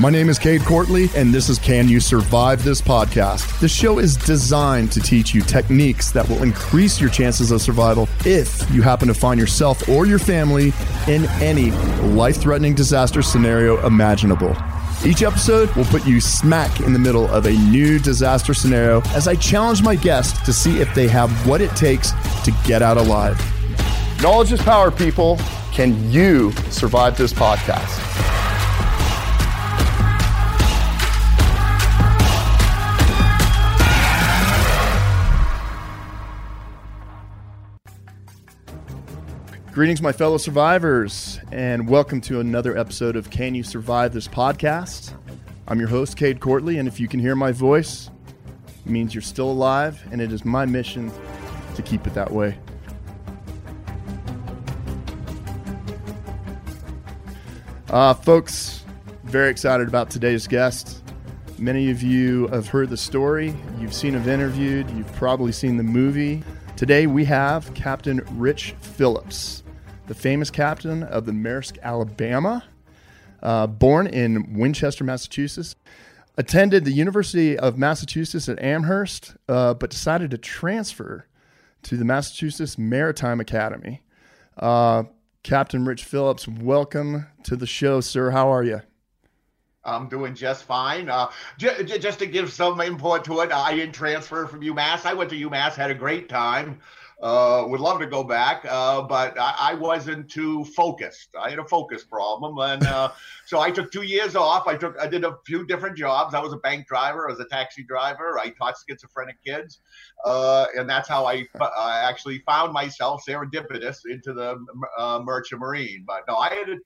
My name is Cade Courtley, and this is Can You Survive This Podcast? The show is designed to teach you techniques that will increase your chances of survival if you happen to find yourself or your family in any life threatening disaster scenario imaginable. Each episode will put you smack in the middle of a new disaster scenario as I challenge my guests to see if they have what it takes to get out alive. Knowledge is power, people. Can you survive this podcast? Greetings, my fellow survivors, and welcome to another episode of Can You Survive This Podcast? I'm your host, Cade Courtley, and if you can hear my voice, it means you're still alive, and it is my mission to keep it that way. Uh, folks, very excited about today's guest. Many of you have heard the story, you've seen him interviewed, you've probably seen the movie. Today we have Captain Rich Phillips, the famous captain of the Maersk, Alabama, uh, born in Winchester, Massachusetts. Attended the University of Massachusetts at Amherst, uh, but decided to transfer to the Massachusetts Maritime Academy. Uh, Captain Rich Phillips, welcome to the show, sir. How are you? I'm doing just fine. Uh, j- j- just to give some input to it, I didn't transfer from UMass. I went to UMass, had a great time. Uh, would love to go back, uh, but I, I, wasn't too focused. I had a focus problem, and uh, so I took two years off. I took, I did a few different jobs. I was a bank driver, I was a taxi driver. I taught schizophrenic kids, uh, and that's how I, I actually found myself serendipitous into the uh, merchant marine. But no, I had a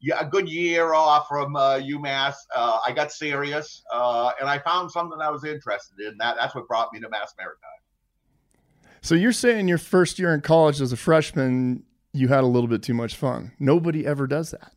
yeah, a good year off from uh, UMass. Uh, I got serious, uh, and I found something I was interested in. That that's what brought me to Mass Maritime. So you're saying your first year in college as a freshman, you had a little bit too much fun. Nobody ever does that.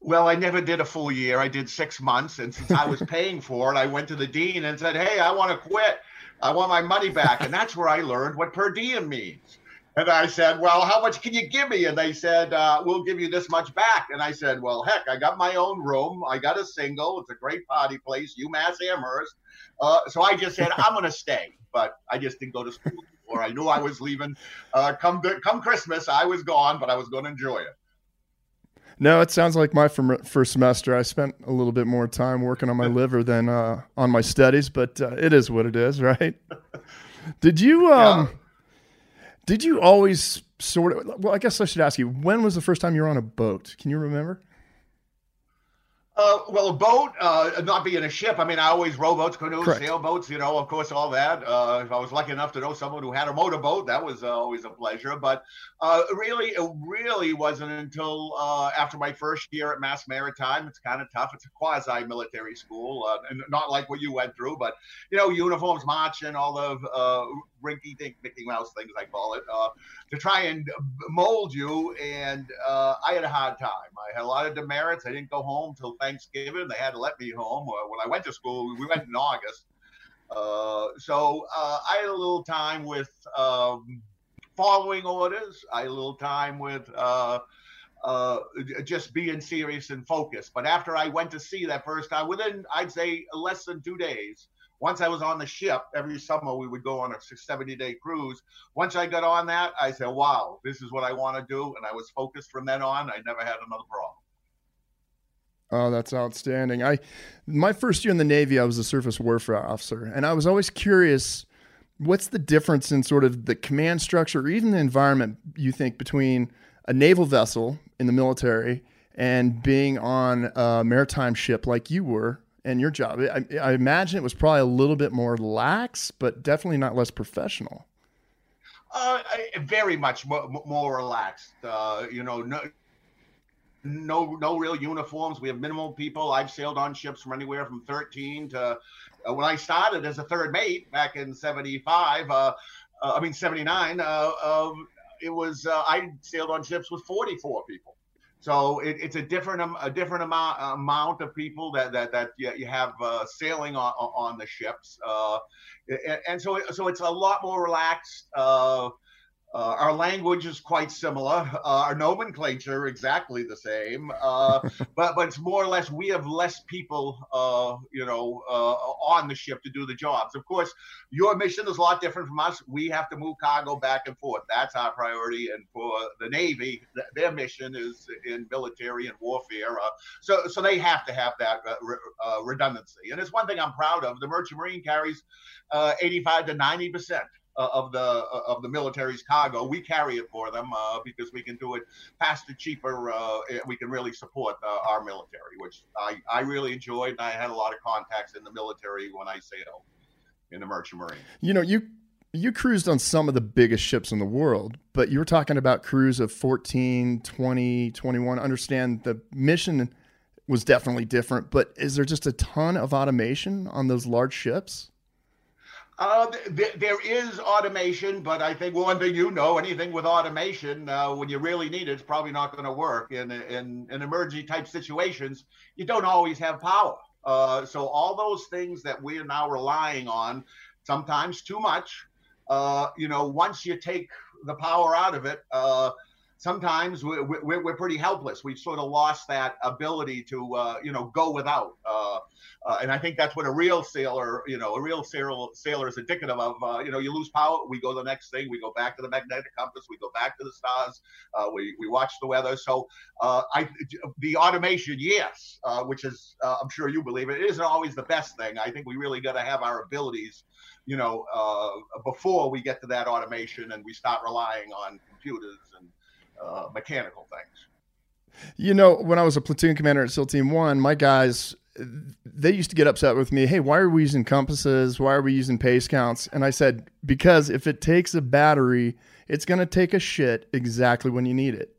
Well, I never did a full year. I did six months, and since I was paying for it, I went to the dean and said, "Hey, I want to quit. I want my money back." And that's where I learned what per diem means. And I said, Well, how much can you give me? And they said, uh, We'll give you this much back. And I said, Well, heck, I got my own room. I got a single. It's a great party place, UMass Amherst. Uh, so I just said, I'm going to stay. But I just didn't go to school or I knew I was leaving. Uh, come, come Christmas, I was gone, but I was going to enjoy it. No, it sounds like my first semester. I spent a little bit more time working on my liver than uh, on my studies, but uh, it is what it is, right? Did you? Um, yeah did you always sort of? Well, I guess I should ask you. When was the first time you were on a boat? Can you remember? Uh, well, a boat, uh, not being a ship. I mean, I always rowboats, canoes, Correct. sailboats. You know, of course, all that. Uh, if I was lucky enough to know someone who had a motorboat, that was uh, always a pleasure. But uh, really, it really wasn't until uh, after my first year at Mass Maritime. It's kind of tough. It's a quasi-military school, and not like what you went through, but you know, uniforms, marching, all the rinky dink Mickey Mouse things, I call it, uh, to try and mold you. And uh, I had a hard time. I had a lot of demerits. I didn't go home till Thanksgiving. They had to let me home. Uh, when I went to school, we went in August. Uh, so uh, I had a little time with um, following orders. I had a little time with. Uh, uh, just being serious and focused. But after I went to sea that first time, within I'd say less than two days, once I was on the ship, every summer we would go on a 70 day cruise. Once I got on that, I said, wow, this is what I want to do. And I was focused from then on. I never had another problem. Oh, that's outstanding. I my first year in the Navy, I was a surface warfare officer, and I was always curious what's the difference in sort of the command structure or even the environment you think between a naval vessel in the military and being on a maritime ship like you were and your job. I, I imagine it was probably a little bit more lax, but definitely not less professional. Uh, very much more, more relaxed. Uh, you know, no, no, no real uniforms. We have minimal people. I've sailed on ships from anywhere from 13 to uh, when I started as a third mate back in 75. Uh, uh, I mean 79. Uh, um, it was I sailed on ships with 44 people. So it, it's a different a different amount amount of people that that, that you have uh, sailing on on the ships, uh, and, and, so so it's a lot more relaxed. Uh, uh, our language is quite similar. Uh, our nomenclature exactly the same, uh, but but it's more or less we have less people, uh, you know, uh, on the ship to do the jobs. Of course, your mission is a lot different from us. We have to move cargo back and forth. That's our priority. And for the Navy, th- their mission is in military and warfare. Uh, so so they have to have that re- redundancy. And it's one thing I'm proud of. The Merchant Marine carries 85 to 90 percent uh, of the uh, of the military's cargo. We carry it for them uh, because we can do it faster, cheaper. Uh, we can really support uh, our military, which I, I really enjoyed. And I had a lot of contacts in the military when I sailed in the Merchant Marine. You know, you you cruised on some of the biggest ships in the world, but you were talking about crews of 14, 20, 21. Understand the mission was definitely different, but is there just a ton of automation on those large ships? Uh, th- there is automation, but I think one thing you know, anything with automation, uh, when you really need it, it's probably not going to work. In, in, in emergency type situations, you don't always have power. Uh, so all those things that we are now relying on, sometimes too much, uh, you know, once you take the power out of it, uh, sometimes we're, we're, we're, pretty helpless. We've sort of lost that ability to, uh, you know, go without. Uh, uh, and I think that's what a real sailor, you know, a real sailor, sailor is indicative of. Uh, you know, you lose power, we go the next thing. We go back to the magnetic compass. We go back to the stars. Uh, we, we watch the weather. So uh, I, the automation, yes, which is, I'm sure you believe it, it isn't always the best thing. I think we really got to have our abilities you know, uh, before we get to that automation and we start relying on computers and uh, mechanical things. You know, when I was a platoon commander at SEAL Team One, my guys they used to get upset with me. Hey, why are we using compasses? Why are we using pace counts? And I said, because if it takes a battery, it's going to take a shit exactly when you need it.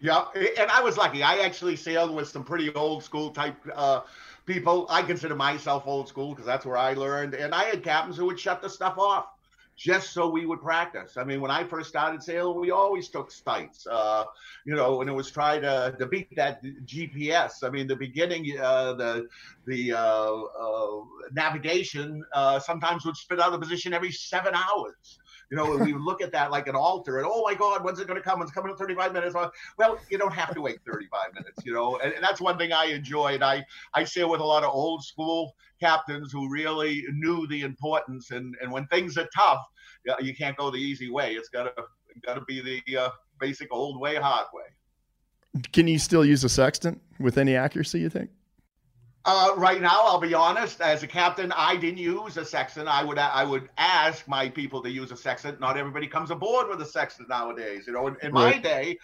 Yeah, and I was lucky. I actually sailed with some pretty old school type uh, people. I consider myself old school because that's where I learned. And I had captains who would shut the stuff off just so we would practice. I mean, when I first started sailing, we always took sights, uh, you know, and it was trying to, to beat that GPS. I mean, the beginning, uh, the the uh, uh navigation uh, sometimes would spit out of position every seven hours. You know, we look at that like an altar and, oh my God, when's it going to come? It's coming in 35 minutes. Well, you don't have to wait 35 minutes, you know, and, and that's one thing I enjoy. And I, I sail with a lot of old school captains who really knew the importance. And, and when things are tough, you can't go the easy way. It's got to, got to be the uh, basic old way, hard way. Can you still use a sextant with any accuracy, you think? Uh, right now, I'll be honest. As a captain, I didn't use a sextant. I would I would ask my people to use a sextant. Not everybody comes aboard with a sextant nowadays. You know, in, in right. my day,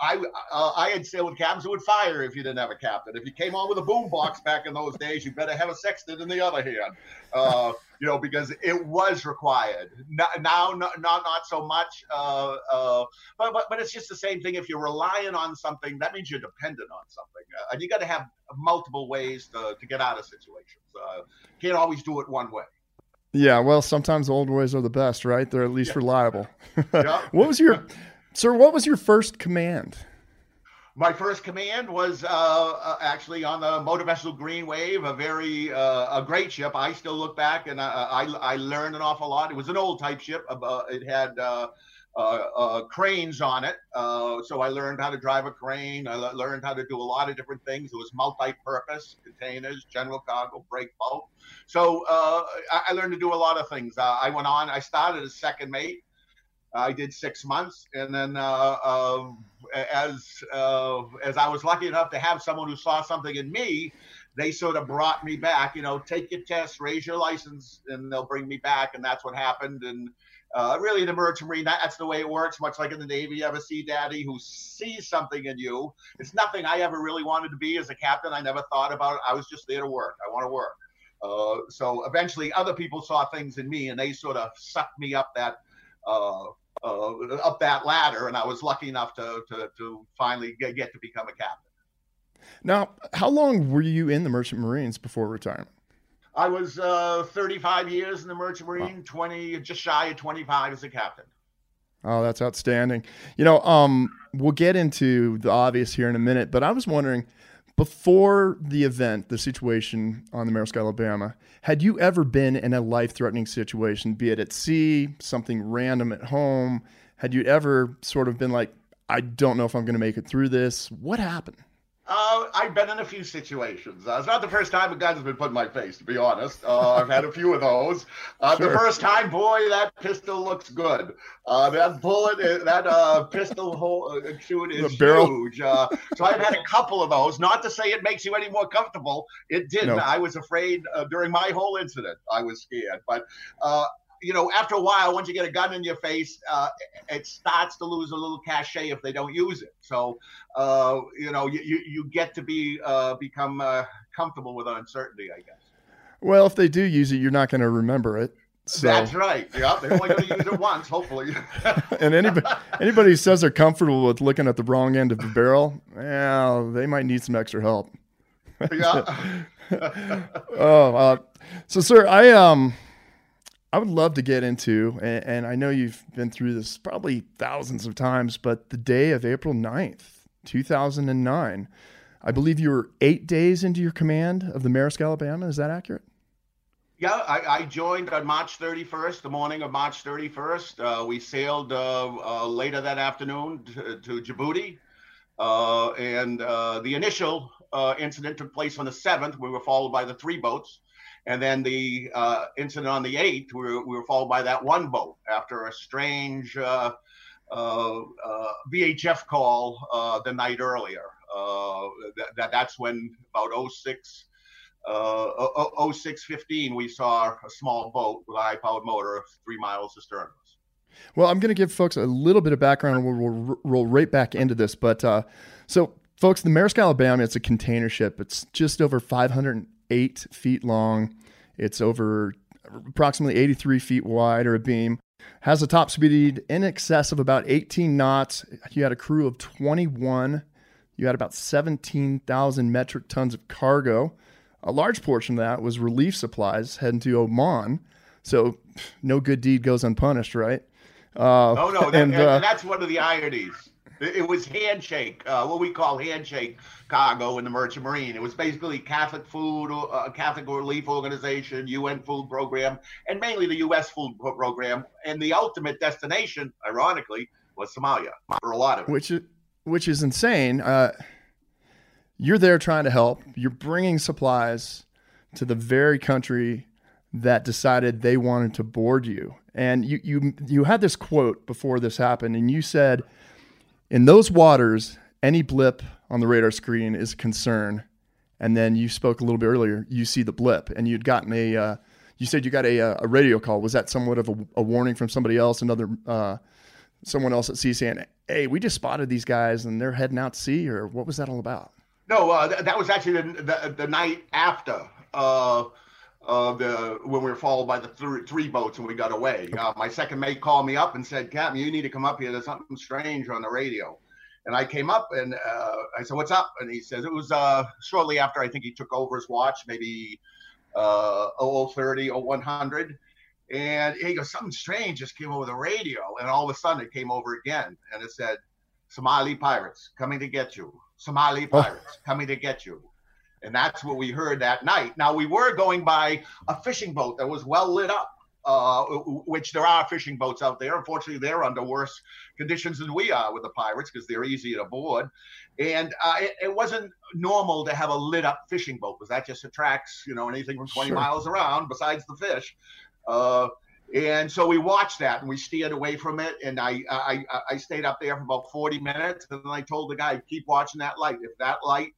I uh, I had sailed with captains who would fire if you didn't have a captain. If you came on with a boom box back in those days, you better have a sextant in the other hand. Uh, you know, because it was required. Now, not not not so much. Uh, uh, but, but but it's just the same thing. If you're relying on something, that means you're dependent on something, uh, and you got to have multiple ways to, to get out of situations. Uh, can't always do it one way. Yeah, well, sometimes old ways are the best, right? They're at least yeah. reliable. yeah. what was your Sir, what was your first command? My first command was uh, uh, actually on the motor vessel Green Wave, a very uh, a great ship. I still look back and I, I, I learned an awful lot. It was an old type ship. Uh, it had uh, uh, uh, cranes on it. Uh, so I learned how to drive a crane. I learned how to do a lot of different things. It was multi-purpose containers, general cargo, break bulk. So uh, I, I, learned to do a lot of things. Uh, I went on. I started as second mate. I did six months, and then uh, um, as as I was lucky enough to have someone who saw something in me, they sort of brought me back. You know, take your test, raise your license, and they'll bring me back. And that's what happened. And uh, really, the merchant marine, that's the way it works. Much like in the Navy, you have a sea daddy who sees something in you. It's nothing I ever really wanted to be as a captain. I never thought about it. I was just there to work. I want to work. Uh, so eventually, other people saw things in me, and they sort of sucked me up that uh, uh, up that ladder. And I was lucky enough to to, to finally get, get to become a captain. Now, how long were you in the Merchant Marines before retirement? I was uh, 35 years in the Merchant Marine, wow. 20, just shy of 25 as a captain. Oh, that's outstanding. You know, um, we'll get into the obvious here in a minute, but I was wondering before the event, the situation on the Maersk Alabama, had you ever been in a life threatening situation, be it at sea, something random at home? Had you ever sort of been like, I don't know if I'm going to make it through this? What happened? Uh, I've been in a few situations. Uh, it's not the first time a gun's been put in my face, to be honest. Uh, I've had a few of those. Uh, sure. The first time, boy, that pistol looks good. Uh, that bullet, uh, that pistol hole shoot is huge. so I've had a couple of those. Not to say it makes you any more comfortable. It didn't. No. I was afraid during my whole incident. I was scared, but you know, after a while, once you get a gun in your face, uh, it starts to lose a little cachet if they don't use it. So, uh, you know, you, you get to be uh, become uh, comfortable with uncertainty, I guess. Well, if they do use it, you're not going to remember it. So. That's right. Yeah, they're only going to use it once, hopefully. and anybody anybody who says they're comfortable with looking at the wrong end of the barrel, well, they might need some extra help. yeah. oh, uh, so sir, I um I would love to get into, and, and, I know you've been through this probably thousands of times, but the day of April 9th, 2009, I believe you were eight days into your command of the Maersk Alabama. Is that accurate? Yeah, I, I joined on March 31st, the morning of March 31st. Uh, we sailed uh, uh, later that afternoon to, to Djibouti. Uh, and uh, the initial uh, incident took place on the 7th. We were followed by the three boats. And then the uh, incident on the 8th, we were, we were, followed by that one boat after a strange uh, uh, uh VHF call uh, the night earlier. Uh, that, that's when about 06, uh, 0615, we saw a small boat with a high powered motor three miles astern of us. Well, I'm going to give folks a little bit of background and we'll, we'll roll right back into this. But so, folks, the Maersk Alabama, it's a container ship. It's just over 500 eight feet long. It's over approximately 83 feet wide or a beam. Has a top speed in excess of about 18 knots. You had a crew of 21. You had about 17,000 metric tons of cargo. A large portion of that was relief supplies heading to Oman. So no good deed goes unpunished, right? Uh, oh no, that, and, uh, that's one of the ironies. It was handshake, uh, what we call handshake cargo in the Merchant Marine. It was basically Catholic food, uh, Catholic relief organization, UN food program, and mainly the U.S. food program. And the ultimate destination, ironically, was Somalia for a lot of it. Which is, which is insane. Uh, you're there trying to help. You're bringing supplies to the very country that decided they wanted to board you. And you you you had this quote before this happened, and you said – in those waters, any blip on the radar screen is a concern. And then you spoke a little bit earlier. You see the blip, and you'd gotten a. Uh, you said you got a, uh, a radio call. Was that somewhat of a, a warning from somebody else, another uh, someone else at sea saying, "Hey, we just spotted these guys, and they're heading out to sea," or what was that all about? No, uh, th- that was actually the, the, the night after uh, uh, the when we were followed by the th- three boats and we got away. Uh, my second mate called me up and said, "Captain, you need to come up here. There's something strange on the radio." And I came up and uh, I said, "What's up?" And he says, "It was uh, shortly after I think he took over his watch, maybe uh, 0030, 0100." And he goes, "Something strange just came over the radio." And all of a sudden, it came over again, and it said, "Somali pirates coming to get you. Somali pirates coming to get you." And that's what we heard that night. Now, we were going by a fishing boat that was well lit up. uh, which there are fishing boats out there. Unfortunately, they're under worse conditions than we are with the pirates because they're easier to board. And uh, it, it, wasn't normal to have a lit up fishing boat because that just attracts, you know, anything from 20 sure. miles around besides the fish. Uh, and so we watched that and we steered away from it. And I, I, I stayed up there for about 40 minutes. And then I told the guy, keep watching that light. If that light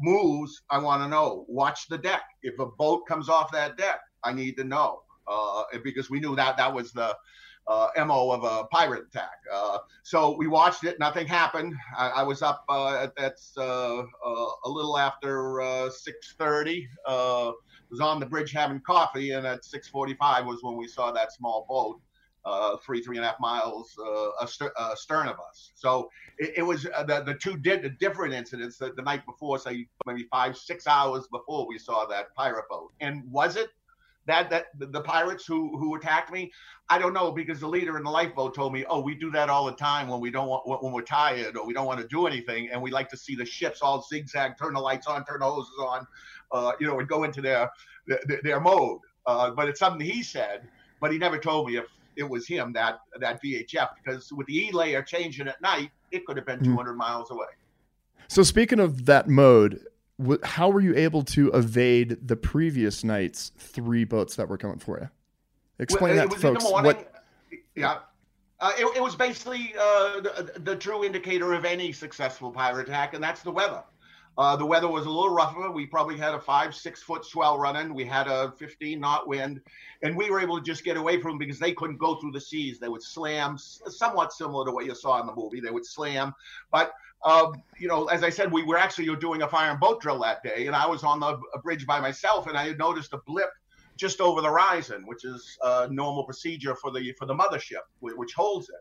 moves, I want to know. Watch the deck. If a boat comes off that deck, I need to know uh, because we knew that that was the uh, mo of a pirate attack. Uh, so we watched it. Nothing happened. I, I was up. Uh, that's uh, uh, a little after uh, six thirty. was on the bridge having coffee, and at six forty-five was when we saw that small boat. Three, three and a half miles astern of us. So it, it was the, the two did different incidents the, the night before, say maybe five, six hours before we saw that pirate boat. And was it that that the pirates who who attacked me i don't know because the leader in the lifeboat told me oh we do that all the time when we don't want when we're tired or we don't want to do anything and we like to see the ships all zigzag turn the lights on turn the hoses on uh, you know and go into their their, their mode uh, but it's something he said but he never told me if it was him that that vhf because with the e layer changing at night it could have been mm-hmm. 200 miles away so speaking of that mode how were you able to evade the previous night's three boats that were coming for you? Explain well, that to folks. What... Yeah. Uh, it, it, was basically uh, the, the, true indicator of any successful pirate attack, and that's the weather. Uh, the weather was a little rougher. We probably had a five, six foot swell running. We had a 15 knot wind, and we were able to just get away from them because they couldn't go through the seas. They would slam, somewhat similar to what you saw in the movie. They would slam, but um, you know, as I said, we were actually doing a fire and boat drill that day, and I was on the bridge by myself, and I had noticed a blip just over the horizon, which is a normal procedure for the for the mothership, which holds it.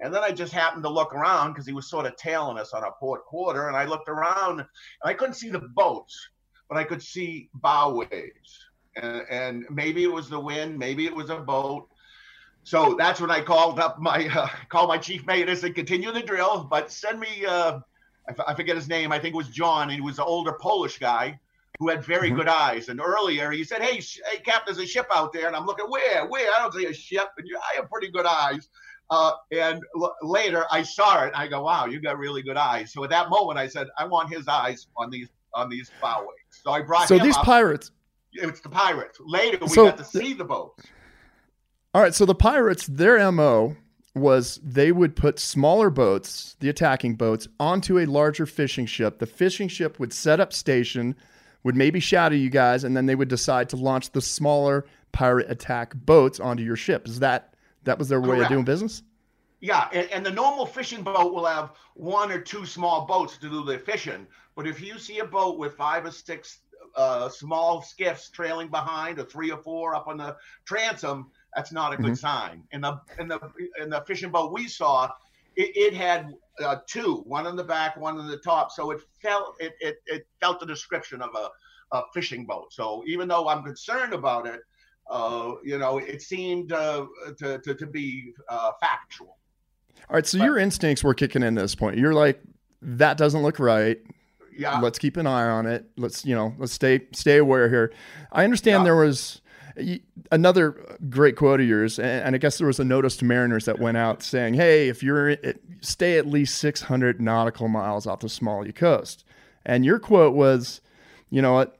And then I just happened to look around because he was sort of tailing us on our port quarter, and I looked around, and I couldn't see the boats, but I could see bow waves, and, and maybe it was the wind, maybe it was a boat so that's when I called up my uh, called my chief mate and said, continue the drill, but send me. Uh, I, f- I forget his name. I think it was John. He was an older Polish guy who had very mm-hmm. good eyes. And earlier he said, "Hey, sh- hey, Captain, there's a ship out there." And I'm looking, where, where? I don't see a ship. And you, I have pretty good eyes. Uh, and l- later I saw it. I go, "Wow, you got really good eyes." So at that moment, I said, "I want his eyes on these on these bow waves." So I brought. So these up. pirates. It's the pirates. Later we so got to see the boats. All right, so the pirates, their MO was they would put smaller boats, the attacking boats, onto a larger fishing ship. The fishing ship would set up station, would maybe shadow you guys, and then they would decide to launch the smaller pirate attack boats onto your ship. Is that that was their Correct. way of doing business? Yeah, and, and, the normal fishing boat will have one or two small boats to do the fishing. But if you see a boat with five or six uh, small skiffs trailing behind, or three or four up on the transom, that's not a good mm-hmm. sign. And the in the in the fishing boat we saw, it, it had uh, two, one in the back, one in the top. So it felt it it, it felt the description of a, a fishing boat. So even though I'm concerned about it, uh, you know, it seemed uh, to, to to be uh, factual. All right, so but, your instincts were kicking in at this point. You're like, that doesn't look right. Yeah. Let's keep an eye on it. Let's you know, let's stay stay aware here. I understand yeah. there was another great quote of yours, and I guess there was a notice to mariners that went out saying, "Hey, if you're stay at least 600 nautical miles off the Somali coast," and your quote was, "You know what."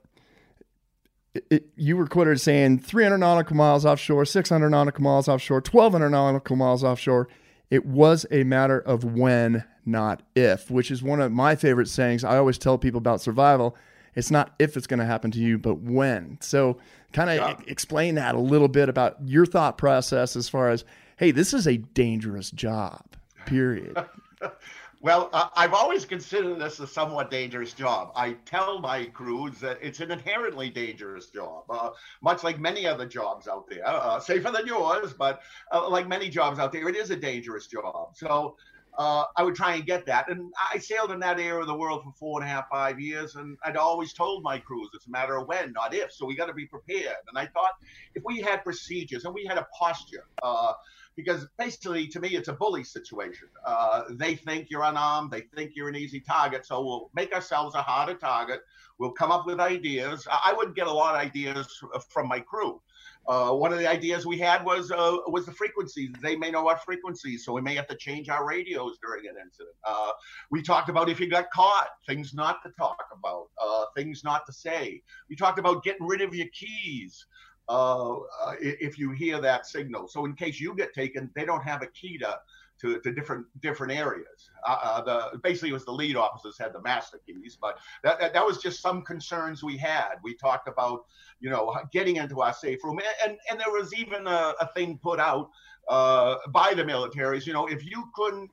It, it, you were quoted saying 300 nautical miles offshore, 600 nautical miles offshore, 1200 nautical miles offshore. It was a matter of when, not if, which is one of my favorite sayings. I always tell people about survival. It's not if it's going to happen to you, but when. So Kind of yeah. e- explain that a little bit about your thought process as far as, hey, this is a dangerous job, period. well, uh, I've always considered this a somewhat dangerous job. I tell my crews that it's an inherently dangerous job, uh, much like many other jobs out there, uh, safer than yours, but uh, like many jobs out there, it is a dangerous job. So uh, I would try and get that. And I sailed in that area of the world for four and a half, five years, and I'd always told my crews it's a matter of when, not if. So we got to be prepared. And I thought if we had procedures and we had a posture, uh, because basically, to me, it's a bully situation. Uh, they think you're unarmed, they think you're an easy target, so we'll make ourselves a harder target. We'll come up with ideas. I wouldn't get a lot of ideas from my crew. Uh, one of the ideas we had was uh, was the frequencies. They may know our frequencies, so we may have to change our radios during an incident. Uh, we talked about if you got caught, things not to talk about, uh, things not to say. We talked about getting rid of your keys uh, uh, if you hear that signal. So in case you get taken, they don't have a key to to, to different different areas. Uh, uh, the basically it was the lead officers had the master keys, but that, that, that was just some concerns we had. We talked about you know getting into our safe room, and and there was even a, a thing put out uh, by the militaries. You know, if you couldn't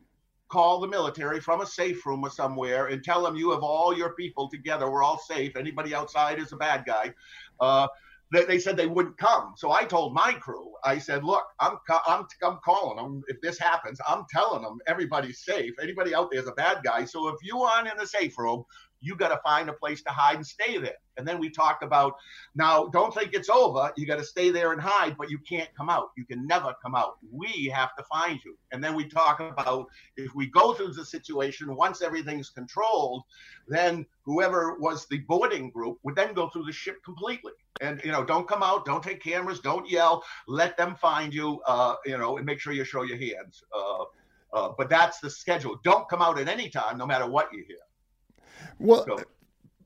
call the military from a safe room or somewhere and tell them you have all your people together, we're all safe. Anybody outside is a bad guy. Uh, they, they said they wouldn't come. So I told my crew, I said, look, I'm, I'm, I'm calling them. If this happens, I'm telling them everybody's safe. Anybody out there is a bad guy. So if you aren't in the safe room, you got to find a place to hide and stay there. And then we talked about now, don't think it's over. You got to stay there and hide, but you can't come out. You can never come out. We have to find you. And then we talk about if we go through the situation, once everything's controlled, then whoever was the boarding group would then go through the ship completely. And, you know, don't come out, don't take cameras, don't yell, let them find you, uh, you know, and make sure you show your hands. Uh, uh, but that's the schedule. Don't come out at any time, no matter what you hear. Well, so.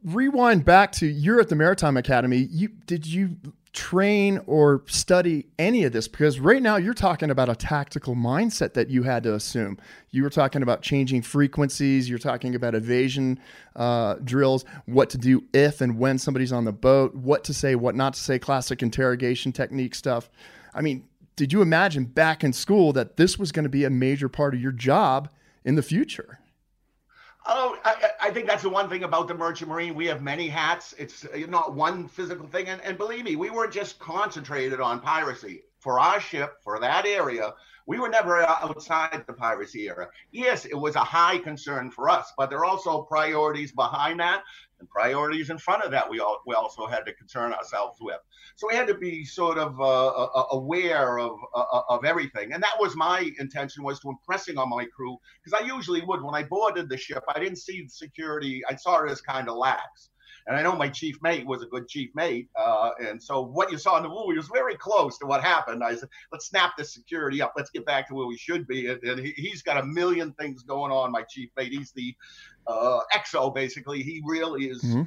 rewind back to you're at the Maritime Academy. You did you train or study any of this? Because right now you're talking about a tactical mindset that you had to assume. You were talking about changing frequencies. You're talking about evasion uh, drills, what to do if and when somebody's on the boat, what to say, what not to say, classic interrogation technique stuff. I mean, did you imagine back in school that this was going to be a major part of your job in the future? Oh, I, I, think that's the one thing about the Merchant Marine. We have many hats. It's uh, not one physical thing. And, and believe me, we were just concentrated on piracy for our ship, for that area. We were never outside the piracy era. Yes, it was a high concern for us, but there are also priorities behind that and priorities in front of that we all we also had to concern ourselves with. So we had to be sort of uh, uh, uh aware of uh, uh, of everything, and that was my intention was to impressing on my crew because I usually would when I boarded the ship. I didn't see the security; I saw it as kind of lax. And I know my chief mate was a good chief mate. Uh, and so what you saw in the movie was very close to what happened. I said, let's snap the security up. Let's get back to where we should be. And, and he, has got a million things going on, my chief mate. He's the uh, EXO, basically. He really is. Mm-hmm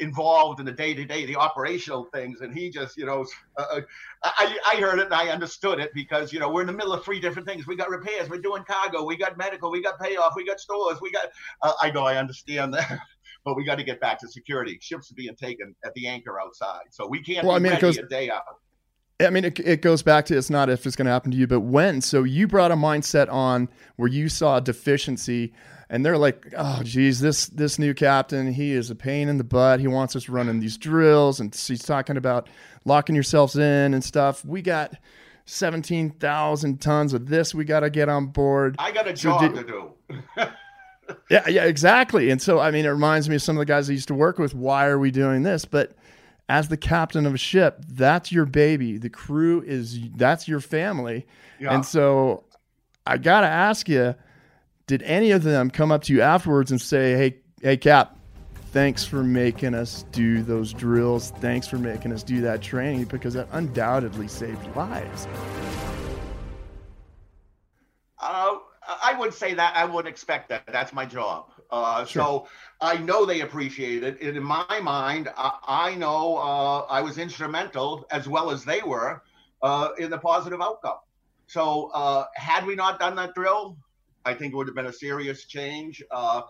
involved in the day to day, the operational things. And he just, you know, uh, uh, I, I heard it and I understood it because, you know, we're in the middle of three different things. We got repairs, we're doing cargo, we got medical, we got payoff, we got stores, we got, uh, I know I understand that but we got to get back to security. Ships are being taken at the anchor outside, so we can't well, I mean, it goes, a day out. I mean, it, it goes back to it's not if it's going to happen to you, but when. So you brought a mindset on where you saw a deficiency, and they're like, "Oh, geez, this this new captain, he is a pain in the butt. He wants us running these drills, and he's talking about locking yourselves in and stuff. We got." 17,000 tons of this we got to get on board. I got a job so did, to do. yeah, yeah, exactly. And so, I mean, it reminds me of some of the guys I used to work with. Why are we doing this? But as the captain of a ship, that's your baby. The crew is that's your family. Yeah. And so, I gotta ask you, did any of them come up to you afterwards and say, "Hey, hey, Cap, thanks for making us do those drills. Thanks for making us do that training because that undoubtedly saved lives." Uh, I would say that I would expect that. That's my job. Uh, sure. So I know they appreciate it. And in my mind, I, I know uh, I was instrumental as well as they were uh, in the positive outcome. So uh, had we not done that drill, I think it would have been a serious change. Uh,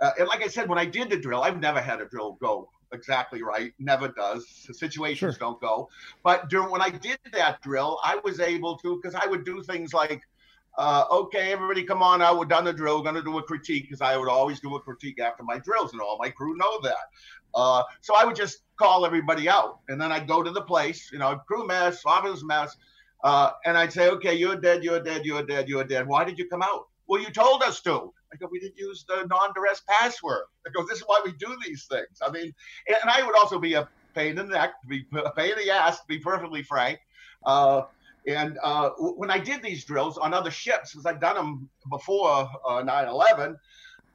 uh, and like I said, when I did the drill, I've never had a drill go exactly right. Never does. The situations sure. don't go. But during when I did that drill, I was able to because I would do things like uh, okay, everybody come on out. We're done the drill. We're going to do a critique because I would always do a critique after my drills, and all my crew know that. Uh, so I would just call everybody out, and then I'd go to the place, you know, crew mess, officer's mess, uh, and I'd say, okay, you're dead, you're dead, you're dead, you're dead. Why did you come out? Well, you told us to. I go, we didn't use the non-duress password. I go, this is why we do these things. I mean, and, I would also be a pain in the neck, to be a pain in the ass, to be perfectly frank. Uh, And uh, when I did these drills on other ships, because I've done them before uh, 9 11,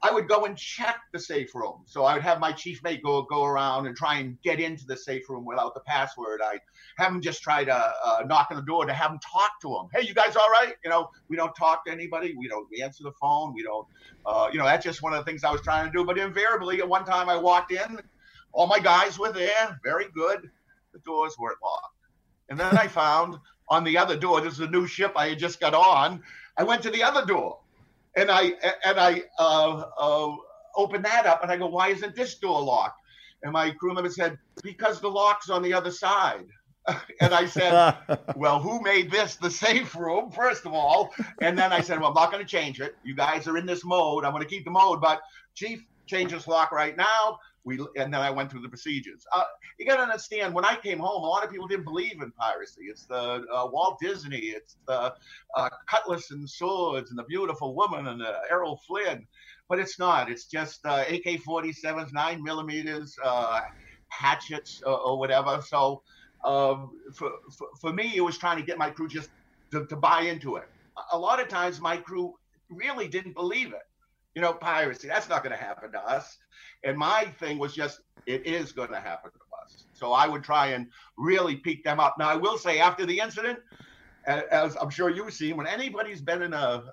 I would go and check the safe room. So I would have my chief mate go go around and try and get into the safe room without the password. I have him just try to uh, knock on the door to have him talk to him. Hey, you guys all right? You know, we don't talk to anybody. We don't we answer the phone. We don't, uh, you know, that's just one of the things I was trying to do. But invariably, at one time I walked in, all my guys were there, very good. The doors weren't locked. And then I found on the other door, this is a new ship I had just got on. I went to the other door and I and I uh, uh, opened that up, and I go, "Why isn't this door locked?" And my crew member said, "Because the lock's on the other side." and I said, "Well, who made this the safe room, first of all?" And then I said, "Well, I'm not going to change it. You guys are in this mode. I'm going to keep the mode, but Chief, change this lock right now we and then I went through the procedures. Uh, you got to understand when I came home, a lot of people didn't believe in piracy. It's the uh, Walt Disney, it's the uh, cutlass and swords, and the beautiful woman and the Errol Flynn, but it's not. It's just uh, AK-47s, nine millimeters, uh, hatchets, uh, or whatever. So um, for, for, for me, it was trying to get my crew just to, to buy into it. A lot of times, my crew really didn't believe it you know, piracy. That's not going to happen to us. And my thing was just, it is going to happen to us. So I would try and really peak them up. Now, I will say, after the incident, as I'm sure you've seen, when anybody's been in a,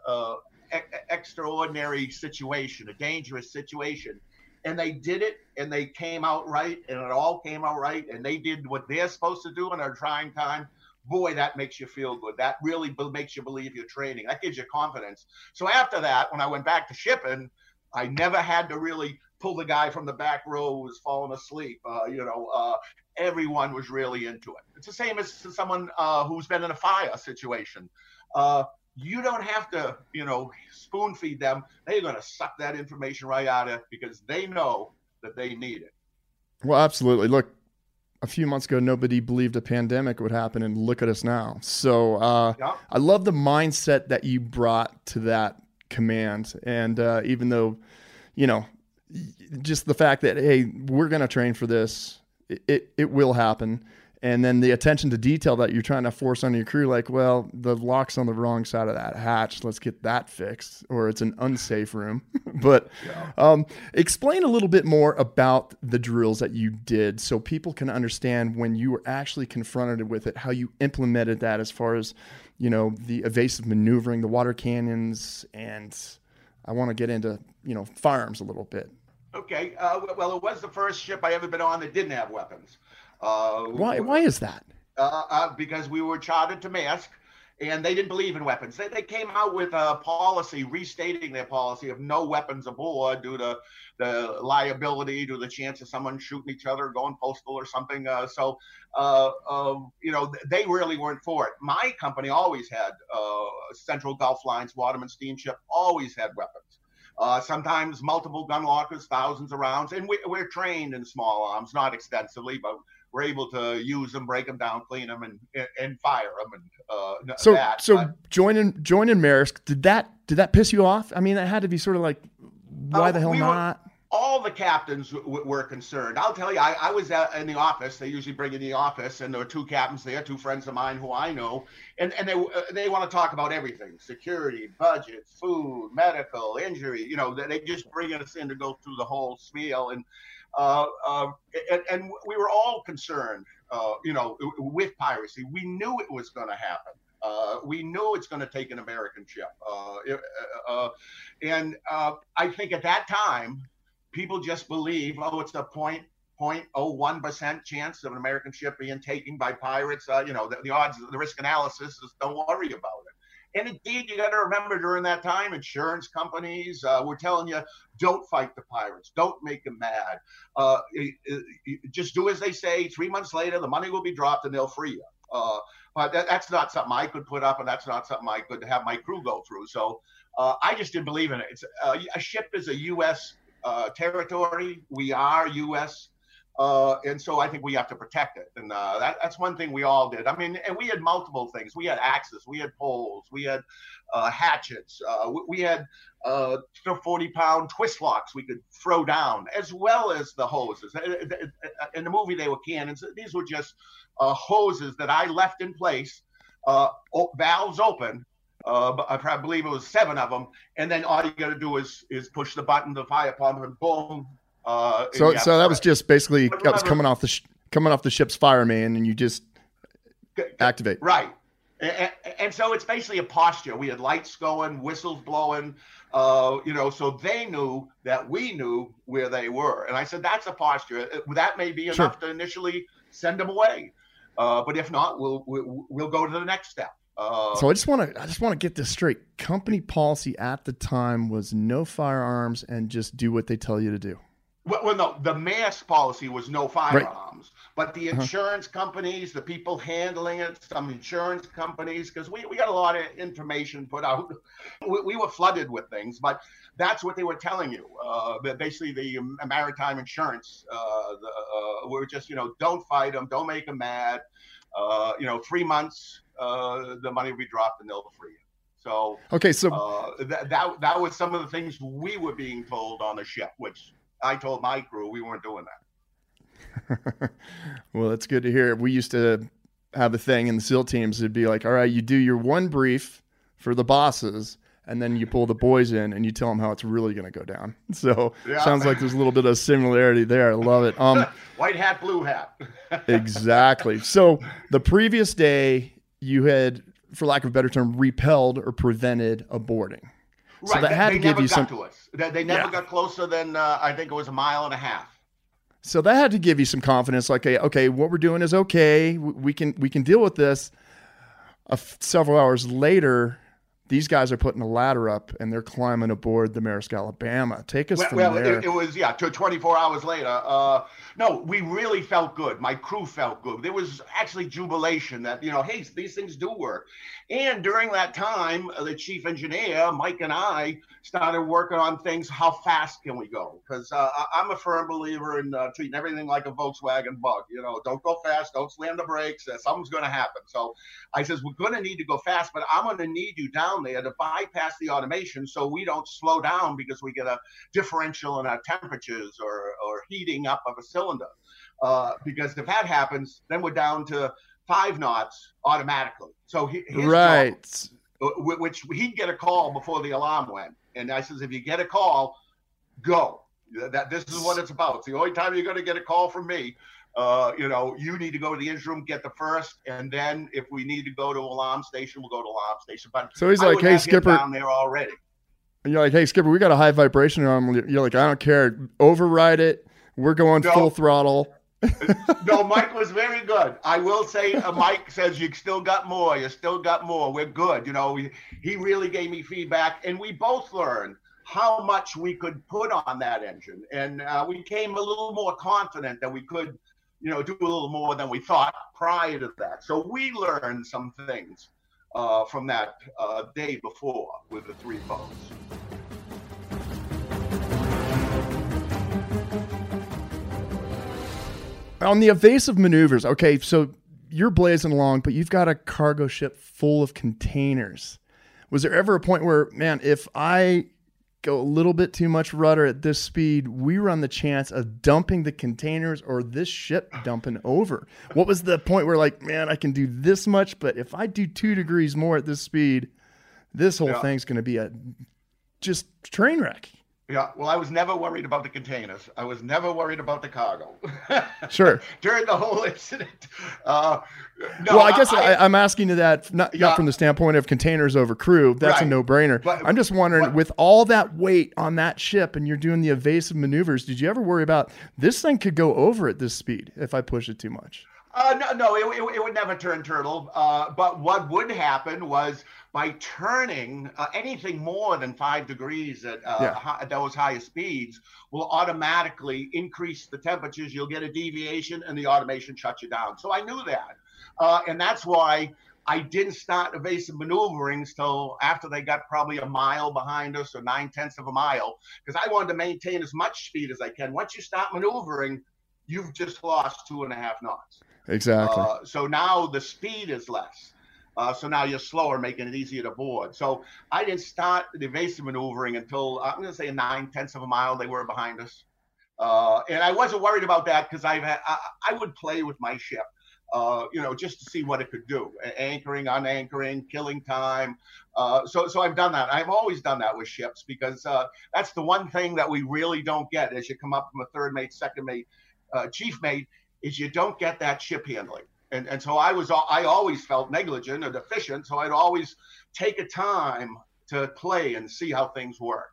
extraordinary situation, a dangerous situation, and they did it and they came out right and it all came out right and they did what they're supposed to do in a trying time boy, that makes you feel good. That really makes you believe you're training. That gives you confidence. So after that, when I went back to shipping, I never had to really pull the guy from the back row who was falling asleep. Uh, you know, uh, everyone was really into it. It's the same as someone uh, who's been in a fire situation. Uh, you don't have to, you know, spoon feed them. They're going to suck that information right out of because they know that they need it. Well, absolutely. Look, a few months ago, nobody believed a pandemic would happen, and look at us now. So uh, yeah. I love the mindset that you brought to that command, and uh, even though, you know, just the fact that hey, we're going to train for this, it, it, it will happen and then the attention to detail that you're trying to force on your crew like well the lock's on the wrong side of that hatch. Let's get that fixed or it's an unsafe room. But yeah. um, explain a little bit more about the drills that you did so people can understand when you were actually confronted with it how you implemented that as far as you know the evasive maneuvering the water cannons and i want to get into you know firearms a little bit. Okay uh, well it was the first ship i ever been on that didn't have weapons uh, why? Why is that? Uh, uh, because we were chartered to Maersk, and they didn't believe in weapons. They, they came out with a policy restating their policy of no weapons aboard due to the liability, due to the chance of someone shooting each other, going postal or something. Uh, so, uh, um, you know, they really weren't for it. My company always had uh, Central Gulf Lines, Waterman Steamship, always had weapons. Uh, sometimes multiple gun lockers, thousands of rounds, and we, are trained in small arms, not extensively, but we're able to use them, break them down, clean them, and and fire them. And uh, so that. so but, joining joining Maersk did that did that piss you off? I mean, that had to be sort of like why uh, the hell we not? Were, all the captains w- were concerned. I'll tell you, I, I was at, in the office. They usually bring in the office, and there were two captains there, two friends of mine who I know, and and they uh, they want to talk about everything: security, budget, food, medical, injury. You know, they, they just bring us in to go through the whole spiel, and uh, uh, and, and, we were all concerned, uh, you know, with piracy. We knew it was going to happen. Uh, we knew it's going to take an American ship. And I think at that time, people just believe, oh, it's a point 0.01% chance of an American ship being taken by pirates. You know, the, the, odds, the risk analysis is don't worry about it. And indeed, you got to remember during that time, insurance companies uh, were telling you, don't fight the pirates, don't make them mad. Uh, just do as they say. Three months later, the money will be dropped and they'll free you. Uh, but that, that's not something I could put up, and that's not something I could have my crew go through. So uh, I just didn't believe in it. Uh, a ship is a U.S. Uh, territory. We are U.S. Uh, and so I think we have to protect it. And uh, that, that's one thing we all did. I mean, and we had multiple things. We had axes, we had poles, we had uh, hatchets, uh, we, we, had uh, 40 pound twist locks we could throw down, as well as the hoses. In the movie, they were cannons. These were just hoses that I left in place uh, valves open. Uh, I believe it was seven of them, and then all you got to do is is push the button, the fire pump, and boom. Uh, so, so that was just basically that was coming off the sh- coming off the ship's fireman, and you just activate. Right. And, and, so it's basically a posture. We had lights going, whistles blowing, uh, you know, so they knew that we knew where they were. And I said, that's a posture. Uh, that may be enough sure. to initially send them away. Uh, but if not, we'll, we'll, we'll go to the next step. Uh, so I just want to I just want to get this straight. Company policy at the time was no firearms and just do what they tell you to do. Well, no, the Maersk policy was no firearms. Right. But the uh-huh. insurance uh-huh. companies, the people handling it, some insurance companies, because we, we got a lot of information put out. We, we, were flooded with things, but that's what they were telling you. Uh, basically, the maritime insurance, uh, the, uh, we were just, you know, don't fight them, don't make them mad. Uh, you know, three months, uh, the money will be dropped and they'll free you. So okay, so uh, that, that that was some of the things we were being told on the ship, which I told my crew we weren't doing that. well, that's good to hear. We used to have a thing in the SEAL teams. It'd be like, all right, you do your one brief for the bosses, and then you pull the boys in and you tell them how it's really going to go down. So yeah. sounds like there's a little bit of similarity there. I love it. Um, White hat, blue hat. exactly. So the previous day, you had, for lack of a better term, repelled or prevented a boarding. Right. So that had they to give you some. To us. They, they never yeah. got closer than uh, I think it was a mile and a half. So that had to give you some confidence. Like, okay, okay, what we're doing is okay. We can we can deal with this. Uh, several hours later, these guys are putting a ladder up and they're climbing aboard the Maersk Alabama. Take us well, from well, there. It, it was yeah, to 24 hours later. Uh, no, we really felt good. My crew felt good. There was actually jubilation that you know, hey, these things do work. And during that time, uh, the chief engineer, Mike, and I started working on things. How fast can we go? Because uh, I'm a firm believer in uh, treating everything like a Volkswagen bug. You know, don't go fast, don't slam the brakes. Uh, something's going to happen. So I says we're going to need to go fast, but I'm going to need you down there to bypass the automation so we don't slow down because we get a differential in our temperatures or or heating up of a cylinder. Uh, because if that happens, then we're down to five knots automatically. So he, right, job, which he'd get a call before the alarm went, and I says, if you get a call, go. That this is what it's about. It's the only time you're going to get a call from me. Uh, you know, you need to go to the engine room, get the first, and then if we need to go to alarm station, we'll go to alarm station. But so he's I like, "Hey, Skipper, down there already." And you're like, "Hey, Skipper, we got a high vibration on." You're like, "I don't care, override it. We're going no. full throttle." no, Mike was very good. I will say, uh, Mike says you still got more. You still got more. We're good. You know, he, he really gave me feedback, and we both learned how much we could put on that engine, and uh, we came a little more confident that we could, you know, do a little more than we thought prior to that. So we learned some things uh, from that uh, day before with the three boats. on the evasive maneuvers, okay, so you're blazing along, but you've got a cargo ship full of containers. Was there ever a point where, man, if I go a little bit too much rudder at this speed, we run the chance of dumping the containers or this ship dumping over? What was the point where, like, man, I can do this much, but if I do two degrees more at this speed, this whole yeah. thing's going to be a just train wreck. Yeah, well, I was never worried about the containers. I was never worried about the cargo. sure. During the whole incident. Uh, no, well, I guess I, am asking you that not, yeah, not, from the standpoint of containers over crew. That's right. a no-brainer. I'm just wondering, but, with all that weight on that ship, and you're doing the evasive maneuvers, did you ever worry about this thing could go over at this speed if I push it too much? Uh, no, no, it, it, it, would never turn turtle. Uh, but what would happen was by turning uh, anything more than five degrees at, uh, yeah. high, at those higher speeds will automatically increase the temperatures. You'll get a deviation and the automation shuts you down. So I knew that. Uh, and that's why I didn't start evasive maneuverings till after they got probably a mile behind us or nine tenths of a mile because I wanted to maintain as much speed as I can. Once you start maneuvering, you've just lost two and a half knots. Exactly. Uh, so now the speed is less. Uh, so now you're slower, making it easier to board. So I didn't start the evasive maneuvering until I'm going to say nine tenths of a mile they were behind us. Uh, and I wasn't worried about that because I've had, I, I, would play with my ship. uh, you know, just to see what it could do, anchoring, unanchoring, killing time. Uh, so, so I've done that. I've always done that with ships because uh, that's the one thing that we really don't get as you come up from a third mate, second mate, uh, chief mate, is you don't get that ship handling. And, and so I was I always felt negligent or deficient. So I'd always take a time to play and see how things work.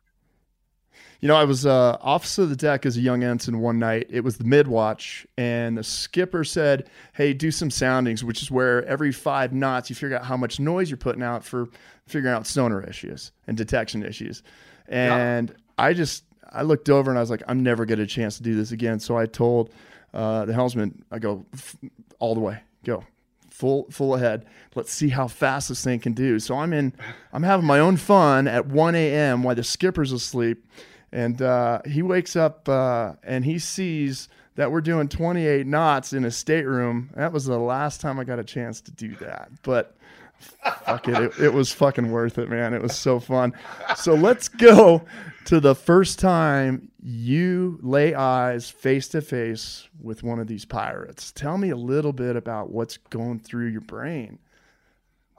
You know, I was uh, officer of the deck as a young ensign one night. It was the mid watch, and the skipper said, "Hey, do some soundings," which is where every five knots you figure out how much noise you're putting out for figuring out sonar issues and detection issues. And yeah. I just I looked over and I was like, "I'm never get a chance to do this again." So I told uh, the helmsman, "I go all the way, go." Full, full ahead. Let's see how fast this thing can do. So I'm in, I'm having my own fun at 1 a.m. while the skipper's asleep, and uh, he wakes up uh, and he sees that we're doing 28 knots in a stateroom. That was the last time I got a chance to do that. But fuck it, it, it was fucking worth it, man. It was so fun. So let's go to the first time you lay eyes face to face with one of these pirates. Tell me a little bit about what's going through your brain.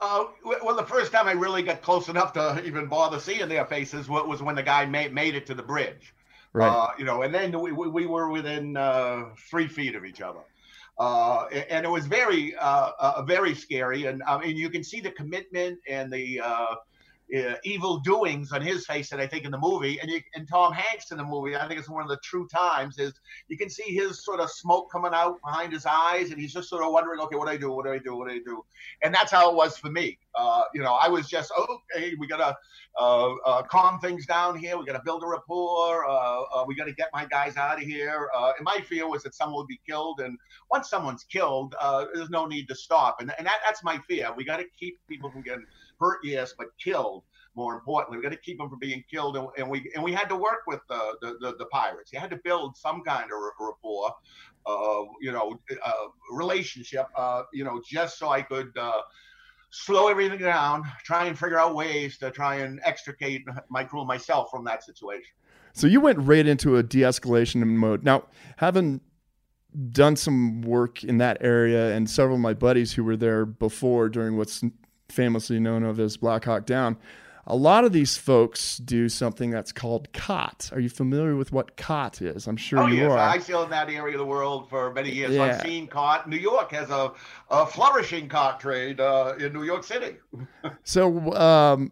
Uh, well, the first time I really got close enough to even bother seeing their faces was when the guy made, made it to the bridge. Right. Uh, you know, and then we, we were within uh, three feet of each other. Uh, and it was very, uh, uh, very scary. And I mean, you can see the commitment and the uh, evil doings on his face that I think in the movie, and you, and Tom Hanks in the movie, I think it's one of the true times is you can see his sort of smoke coming out behind his eyes, and he's just sort of wondering, okay, what do I do? What do I do? What do I do? And that's how it was for me. Uh, you know, I was just okay. We gotta uh, uh calm things down here. We gotta build a rapport. Uh, uh, we gotta get my guys out of here. and my fear was that someone would be killed, and once someone's killed, there's no need to stop. And, and that, that's my fear. We got to keep people from getting hurt, yes, but killed. More importantly, we got to keep them from being killed, and, and we and we had to work with the, the, the, the pirates. You had to build some kind of rapport, uh, you know, uh, relationship, uh, you know, just so I could uh, slow everything down, try and figure out ways to try and extricate my crew myself from that situation. So you went right into a de-escalation mode. Now, having done some work in that area, and several of my buddies who were there before during what's famously known of as Black Hawk Down. A lot of these folks do something that's called khat. Are you familiar with what khat is? I'm sure oh, you yes. are. I sail in that area of the world for many years. Yeah. I've seen khat. New York has a, a flourishing khat trade uh, in New York City. so, um,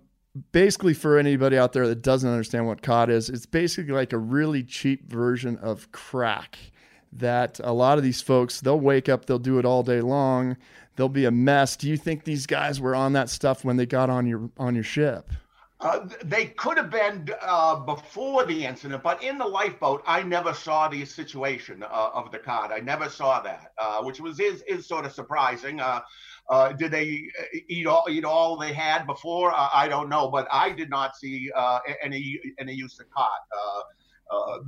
basically, for anybody out there that doesn't understand what khat is, it's basically like a really cheap version of crack that a lot of these folks they'll wake up they'll do it all day long they'll be a mess. Do you think these guys were on that stuff when they got on your on your ship? Uh, they could have been uh, before the incident, but in the lifeboat, I never saw the situation uh, of the khat. I never saw that, uh, which was is, is sort of surprising. Uh, uh, did they eat all eat all they had before? I don't know, but I did not see any any use of khat. Uh,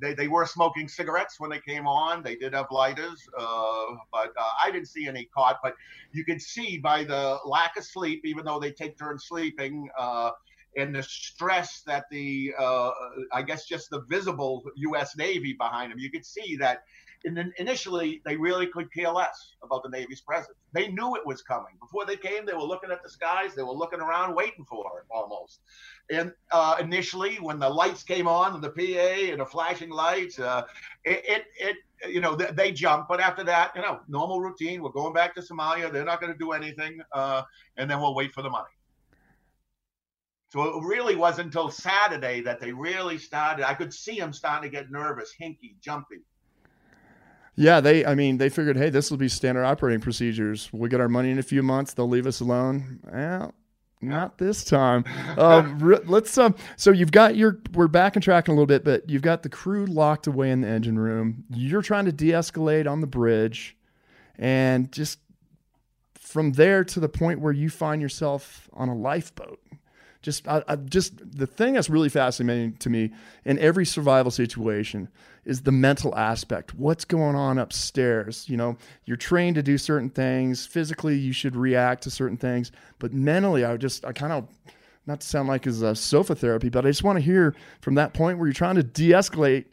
they, they were smoking cigarettes when they came on. They did have lighters, uh, but uh, I didn't see any khat. But you can see by the lack of sleep, even though they take turns sleeping, uh, and the stress that the, uh, I guess, just the visible U.S. Navy behind them, you could see that and then initially they really could care less about the Navy's presence. They knew it was coming before they came. They were looking at the skies. They were looking around, waiting for it almost. And uh, initially, when the lights came on and the PA and the flashing lights, uh, it, it, it, you know, they, jumped. But after that, you know, normal routine. We're going back to Somalia. They're not going to do anything, uh, and then we'll wait for the money. So it really wasn't until Saturday that they really started. I could see them starting to get nervous, hinky, jumpy. Yeah, they. I mean, they figured, hey, this will be standard operating procedures. We get our money in a few months. They'll leave us alone. Well, not this time. Um, let's. Um, so you've got your. We're back and tracking a little bit, but you've got the crew locked away in the engine room. You're trying to de-escalate on the bridge, and just from there to the point where you find yourself on a lifeboat just I, I, just the thing that's really fascinating to me in every survival situation is the mental aspect. What's going on upstairs? You know you're trained to do certain things. Physically you should react to certain things. But mentally i just i kind of not to sound like as a sofa therapy but i just want to hear from that point where you're trying to de-escalate.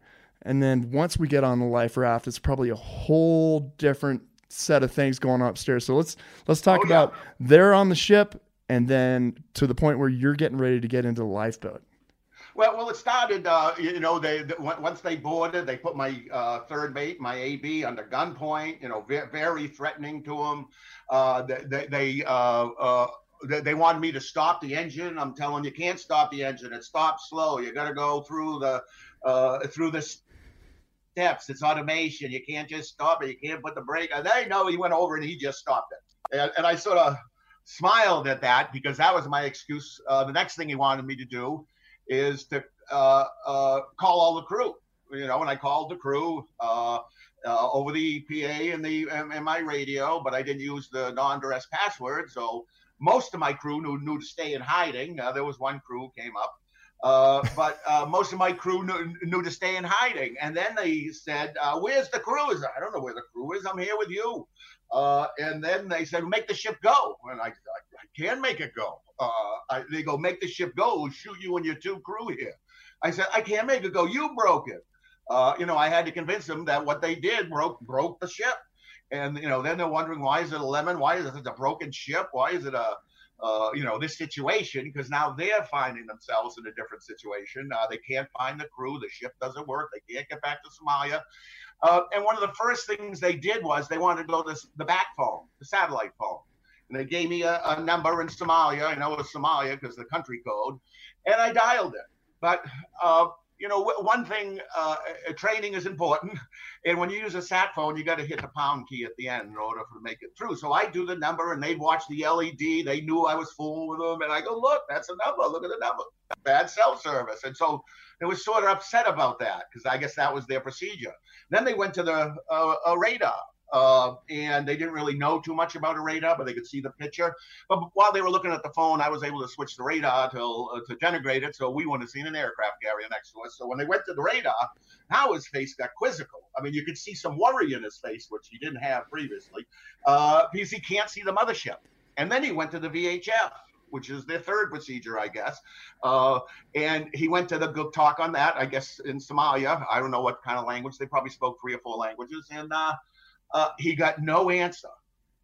And then once we get on the life raft it's probably a whole different set of things going on upstairs. So let's let's talk Oh, yeah. about they're on the ship and then to the point where you're getting ready to get into the lifeboat. Well, well, it started. Uh, you know, they, they once they boarded, they put my uh, third mate, my AB, under gunpoint. You know, very, very threatening to him. Uh, they uh, uh, they they wanted me to stop the engine. I'm telling you, can't stop the engine. It stops slow. You got to go through the uh, through the steps. It's automation. You can't just stop it. You can't put the brake. And they know he went over and he just stopped it. And, and I sort of smiled at that because that was my excuse. Uh, the next thing he wanted me to do is to uh, uh, call all the crew. You know, and I called the crew uh, uh, over the PA and the and, and my radio, but I didn't use the non-duress password. So most of my crew knew knew to stay in hiding. There was one crew came up, uh, but uh, most of my crew knew, knew to stay in hiding. And then they said, uh, "Where's the crew?" I said, "I don't know where the crew is. I'm here with you." Uh, and then they said, "Make the ship go." And I, I, I can make it go. Uh, I, they go, "Make the ship go. We'll shoot you and your two crew here." I said, "I can't make it go. You broke it." You know, I had to convince them that what they did broke broke the ship. And you know, then they're wondering why is it a lemon? Why is it a broken ship? Why is it a uh, you know this situation? Because now they're finding themselves in a different situation. Uh, they can't find the crew. The ship doesn't work. They can't get back to Somalia. Uh, and one of the first things they did was they wanted to go to the back phone, the satellite phone. And they gave me a, a number in Somalia. I know it was Somalia because the country code, and I dialed it. But uh, you know, one thing, uh, training is important. And when you use a sat phone, you got to hit the pound key at the end in order to make it through. So I do the number, and they'd watch the LED. They knew I was fooling with them, and I go, "Look, that's a number. Look at the number. Bad cell service." And so they were sort of upset about that because I guess that was their procedure. Then they went to the uh, radar. Uh, and they didn't really know too much about a radar, but they could see the picture. But while they were looking at the phone, I was able to switch the radar to uh, to denigrate it, so we wouldn't have seen an aircraft carrier next to us. So when they went to the radar, now his face got quizzical. I mean, you could see some worry in his face, which he didn't have previously, uh, because he can't see the mothership. And then he went to the VHF, which is their third procedure, I guess. Uh, and he went to the good talk on that, I guess, in Somalia. I don't know what kind of language. They probably spoke three or four languages. And uh, uh, he got no answer.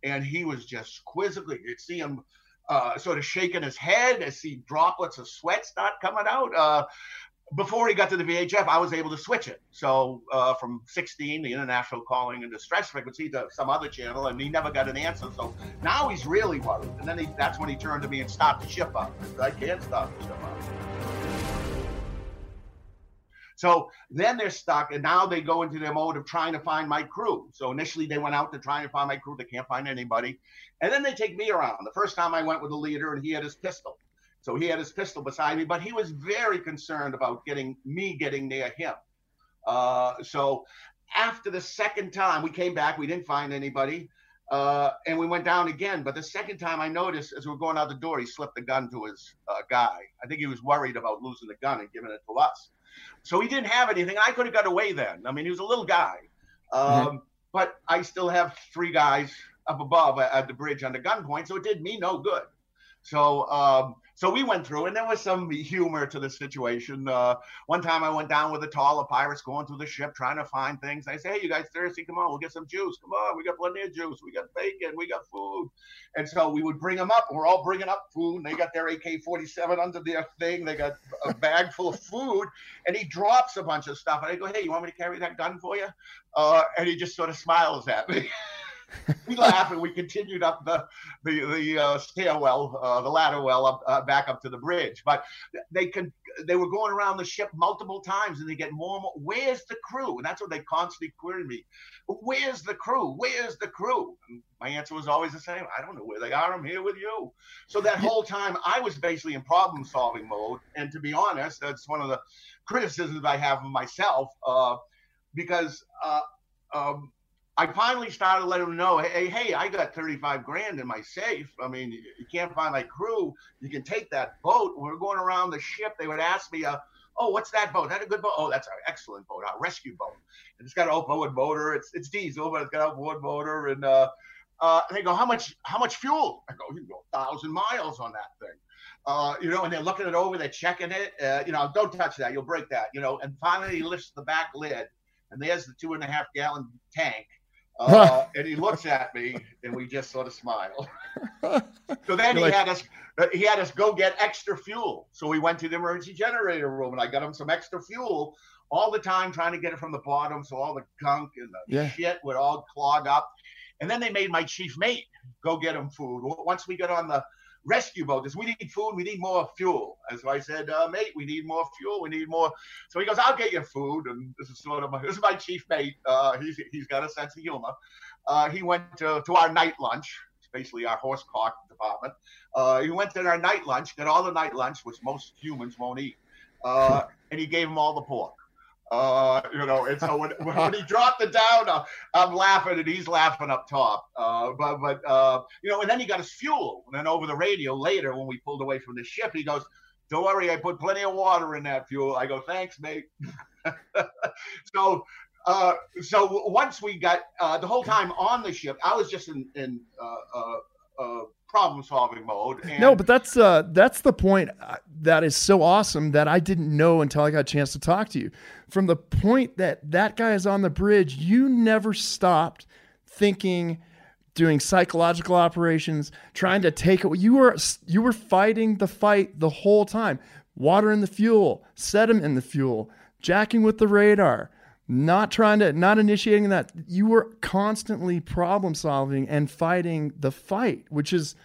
And he was just quizzically, you'd see him uh, sort of shaking his head, I see droplets of sweat start coming out. Uh, before he got to the VHF, I was able to switch it. So uh, from 16, the international calling and distress frequency, to some other channel, and he never got an answer. So now he's really worried. And then he, that's when he turned to me and stopped the ship up. I can't stop the ship up. So then they're stuck, and now they go into their mode of trying to find my crew. So initially they went out to try and find my crew. They can't find anybody. And then they take me around. The first time I went with the leader, and he had his pistol. So he had his pistol beside me, but he was very concerned about getting me getting near him. Uh, so after the second time we came back, we didn't find anybody. Uh, and we went down again. But the second time I noticed as we were going out the door, he slipped the gun to his uh, guy. I think he was worried about losing the gun and giving it to us. So he didn't have anything. I could have got away then. I mean, he was a little guy. Um, But I still have three guys up above at, at the bridge under gunpoint. So it did me no good. So um, so we went through, and there was some humor to the situation. Uh, one time I went down with a taller pirates going through the ship trying to find things. I say, "Hey, you guys thirsty? Come on, we'll get some juice. Come on, we got plenty of juice. We got bacon. We got food." And so we would bring them up. We're all bringing up food. They got their AK-47 under their thing. They got a bag full of food, and he drops a bunch of stuff. And I go, "Hey, you want me to carry that gun for you?" Uh, and he just sort of smiles at me. we laugh and we continued up the the the uh, stairwell, uh, the ladder well up uh, back up to the bridge. But they can they were going around the ship multiple times and they get more and more. Where's the crew? And that's what they constantly queried me. Where's the crew? Where's the crew? And my answer was always the same. I don't know where they are. I'm here with you. So that whole time I was basically in problem solving mode. And to be honest, that's one of the criticisms I have of myself uh, because. Uh, um, I finally started letting them know, hey, hey, I got 35 grand in my safe. I mean, you, can't find my crew. You can take that boat. We're going around the ship, they would ask me, uh, oh, what's that boat? That a good boat? Oh, that's an excellent boat, a rescue boat. And it's got an outboard motor. It's it's diesel, but it's got an outboard motor. And uh, uh, they go, how much how much fuel? I go, you can go a thousand miles on that thing. Uh, you know, and they're looking it over, they're checking it. Uh, you know, don't touch that, you'll break that. You know, and finally he lifts the back lid, and there's the two and a half gallon tank. Uh, and he looks at me, and we just sort of smile. so then he like, had us uh, he had us go get extra fuel. So we went to the emergency generator room, and I got him some extra fuel all the time, trying to get it from the bottom, so all the gunk and the yeah. shit would all clog up. And then they made my chief mate go get him food. Once we got on the rescue boat is we need food, we need more fuel. And so I said, uh, mate, we need more fuel, we need more. So he goes, I'll get you food. And this is sort of my, this is my chief mate. Uh, he's, he's got a sense of humor. Uh, he went to, to our night lunch, basically our horse cock department. Uh, he went to our night lunch, got all the night lunch, which most humans won't eat. Uh, and he gave him all the pork. Uh, you know, and so when, when he dropped it down, uh, I'm laughing and he's laughing up top. Uh, but but uh, you know, and then he got his fuel. And then over the radio later, when we pulled away from the ship, he goes, "Don't worry, I put plenty of water in that fuel." I go, "Thanks, mate." so uh, so once we got uh, the whole time on the ship, I was just in in uh, problem solving mode. no, but that's uh, that's the point uh, that is so awesome that I didn't know until I got a chance to talk to you. From the point that that guy is on the bridge, you never stopped thinking, doing psychological operations, trying to take it. You were you were fighting the fight the whole time. Water in the fuel, him in the fuel, jacking with the radar not trying to not initiating that. You were constantly problem solving and fighting the fight which is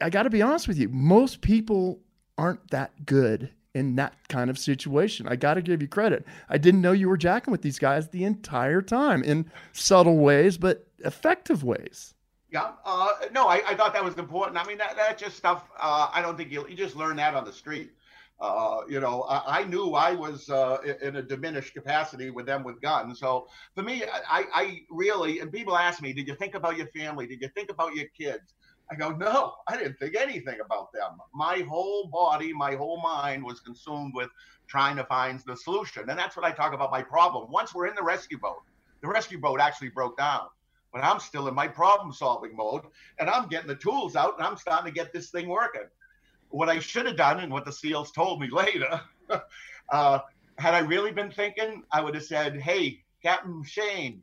i got to be honest with you most people aren't that good in that kind of situation. I got to give you credit. I didn't know you were jacking with these guys the entire time in subtle ways but effective ways. Yeah uh, no I, I, thought that was important. I mean that, that just stuff uh, i don't think you you just learn that on the street uh, you know, I, I, knew I was uh, in a diminished capacity with them with guns. So for me, I, I really, and people ask me, did you think about your family? Did you think about your kids? I go, no, I didn't think anything about them. My whole body, my whole mind was consumed with trying to find the solution. And that's what I talk about my problem. Once we're in the rescue boat, the rescue boat actually broke down, but I'm still in my problem solving mode and I'm getting the tools out and I'm starting to get this thing working what I should have done and what the SEALs told me later, uh, had I really been thinking, I would have said, hey, Captain Shane,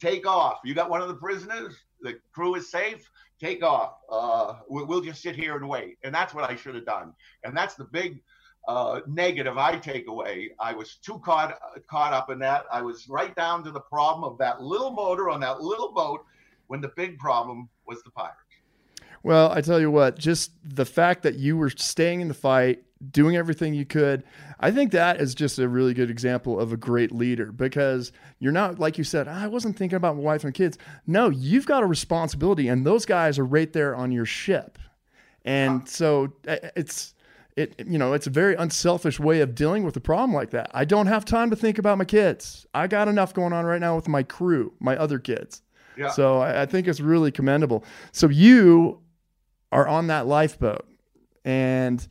take off. You got one of the prisoners. The crew is safe. Take off. Uh, we'll just sit here and wait. And that's what I should have done. And that's the big uh, negative I take away. I was too caught caught up in that. I was right down to the problem of that little motor on that little boat when the big problem was the pirates. Well, I tell you what, just the fact that you were staying in the fight, doing everything you could, I think that is just a really good example of a great leader because you're not, like you said, ah, I wasn't thinking about my wife and kids. No, you've got a responsibility, and those guys are right there on your ship. And so it's, it, you know, it's a very unselfish way of dealing with a problem like that. I don't have time to think about my kids. I got enough going on right now with my crew, my other kids. Yeah. So I, I think it's really commendable. So you are on that lifeboat. And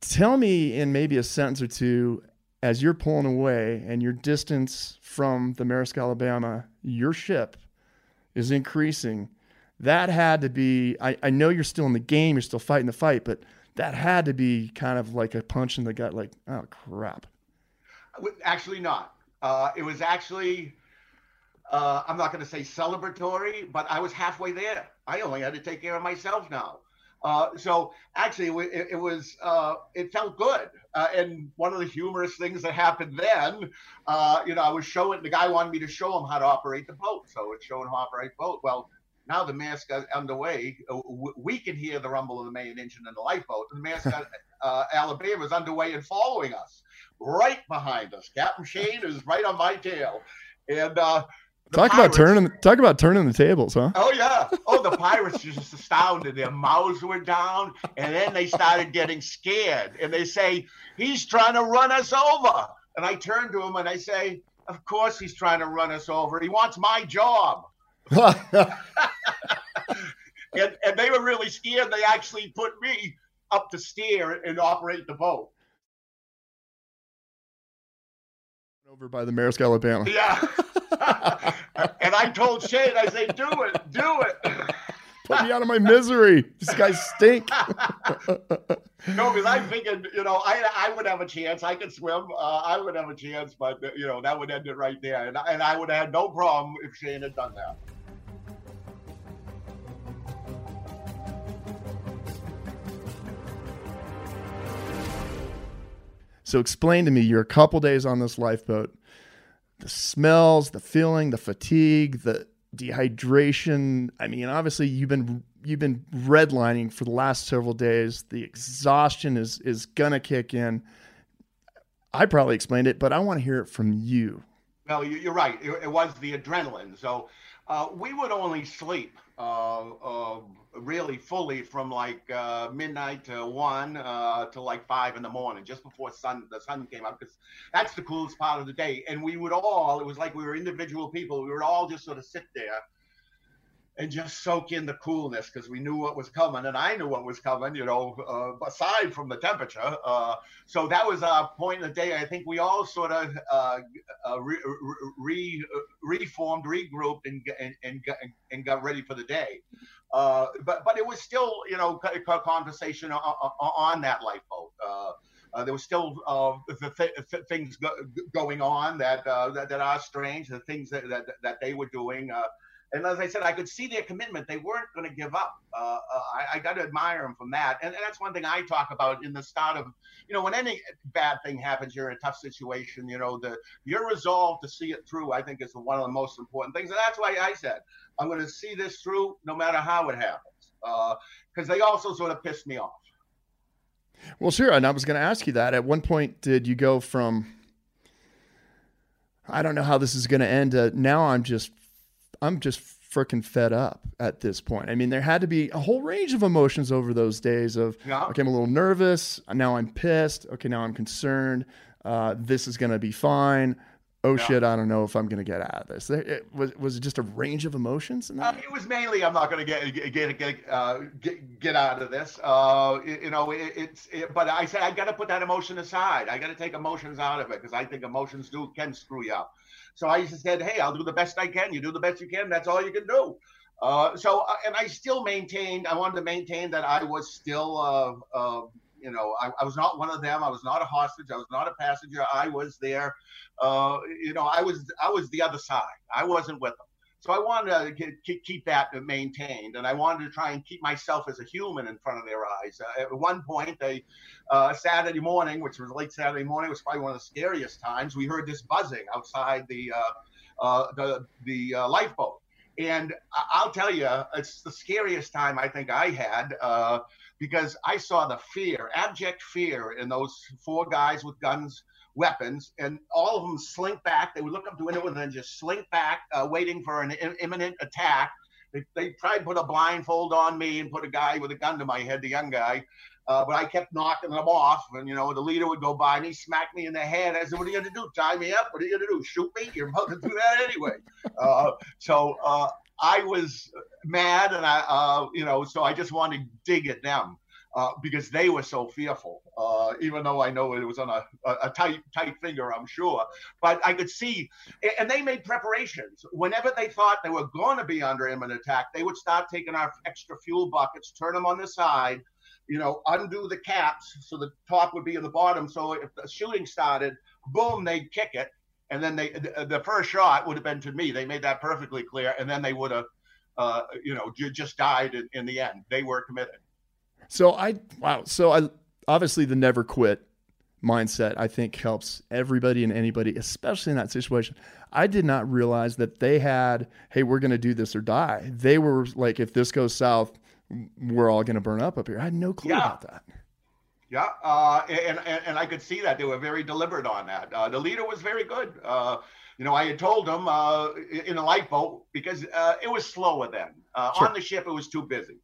tell me in maybe a sentence or two as you're pulling away and your distance from the Maersk Alabama, your ship is increasing. That had to be, I, I know you're still in the game, you're still fighting the fight, but that had to be kind of like a punch in the gut, like, oh crap. Actually, not. Uh, it was actually uh, I'm not going to say celebratory, but I was halfway there. I only had to take care of myself now. Uh, so actually, it, it was uh, it felt good. Uh, and one of the humorous things that happened then, uh, you know, I was showing the guy wanted me to show him how to operate the boat. So it's showing how to operate the boat. Well, now the Maersk is underway. Uh, we can hear the rumble of the main engine and the lifeboat. And the Maersk Alabama is underway and following us right behind us. Captain Shane is right on my tail, and talk pirates, about turning talk about turning the tables, huh? Oh yeah. Oh, the pirates were just astounded. Their mouths were down, and then they started getting scared. And they say, "He's trying to run us over." And I turn to him and I say, "Of course he's trying to run us over. He wants my job." and, and they were really scared. They actually put me up to steer and operate the boat. Over by the Maersk, Alabama. Yeah. and I told Shane, I say, do it, do it. Put me out of my misery. These guys stink. no, because I'm thinking, you know, I I would have a chance. I could swim. Uh, I would have a chance, but you know that would end it right there, and and I would have had no problem if Shane had done that. So explain to me, you're a couple days on this lifeboat. The smells, the feeling, the fatigue, the dehydration. I mean, obviously you've been you've been redlining for the last several days. The exhaustion is is gonna kick in. I probably explained it, but I want to hear it from you. Well, you're right. It was the adrenaline. So uh, we would only sleep uh, uh, really fully from like uh, midnight to one uh, to like five in the morning, just before sun the sun came up, because that's the coolest part of the day. And we would all, it was like we were individual people. We would all just sort of sit there and just soak in the coolness because we knew what was coming and I knew what was coming, you know, uh, aside from the temperature. Uh, so that was a point in the day. I think we all sort of uh, uh re, re, reformed, regrouped, and, and, and, and got ready for the day. Uh, but but it was still, you know, a conversation on, on that lifeboat. Uh, there was still uh, the th- things go- going on that, uh, that, that are strange. The things that that, that they were doing and as I said, I could see their commitment. They weren't going to give up. Uh, uh, I, I got to admire them from that. And, and, that's one thing I talk about in the start of, you know, when any bad thing happens, you're in a tough situation. You know, the your resolve to see it through, I think, is one of the most important things. And that's why I said I'm going to see this through, no matter how it happens, because uh, they also sort of pissed me off. Well, sure. And I was going to ask you that. At one point, did you go from I don't know how this is going to end. Uh, now I'm just I'm just freaking fed up at this point. I mean, there had to be a whole range of emotions over those days of, yeah. okay, I'm a little nervous. Now I'm pissed. Okay, now I'm concerned. Uh, this is going to be fine. Oh yeah. shit, I don't know if I'm going to get out of this. It, was, was it just a range of emotions? Uh, it was mainly, I'm not going to get, get, get, uh, get, get, out of this. Uh, you know, it, it's, it, but I said, I got to put that emotion aside. I got to take emotions out of it because I think emotions do can screw you up. So I just said, hey, I'll do the best I can. You do the best you can. That's all you can do. Uh, so, uh, and I still maintained, I wanted to maintain that I was still, uh, uh, you know, I, I, was not one of them. I was not a hostage. I was not a passenger. I was there. Uh, you know, I was, I was the other side. I wasn't with them. So I wanted to keep that maintained, and I wanted to try and keep myself as a human in front of their eyes. Uh, at one point, a uh, Saturday morning, which was late Saturday morning, was probably one of the scariest times. We heard this buzzing outside the uh, uh the the uh, lifeboat, and I'll tell you, it's the scariest time I think I had uh, because I saw the fear, abject fear, in those four guys with guns weapons, and all of them slink back. They would look up the window and then just slink back, uh, waiting for an imminent attack. They, they tried to put a blindfold on me and put a guy with a gun to my head, the young guy. Uh, but I kept knocking them off, and you know the leader would go by and he smacked me in the head. I said, "What are you going to do? Tie me up? What are you going to do? Shoot me? You're about to do that anyway." Uh, so uh, I was mad, and I, uh, you know, so I just wanted to dig at them uh, because they were so fearful. Uh, even though I know it was on a, a, tight tight finger, I'm sure. But I could see, and they made preparations. Whenever they thought they were going to be under imminent attack, they would start taking our extra fuel buckets, turn them on the side, you know, undo the caps so the top would be in the bottom. So if the shooting started, boom, they'd kick it. And then they, the, first shot would have been to me. They made that perfectly clear. And then they would have, uh, you know, just died in, in the end. They were committed. So I wow. So I obviously the never quit mindset I think helps everybody and anybody, especially in that situation. I did not realize that they had, hey, we're going to do this or die. They were like, if this goes south, we're all going to burn up up here. I had no clue yeah. about that. Yeah, uh, and, and, and I could see that they were very deliberate on that. Uh, the leader was very good. Uh, you know, I had told him uh, in a lifeboat because uh, it was slower then. Uh, sure. On the ship, it was too busy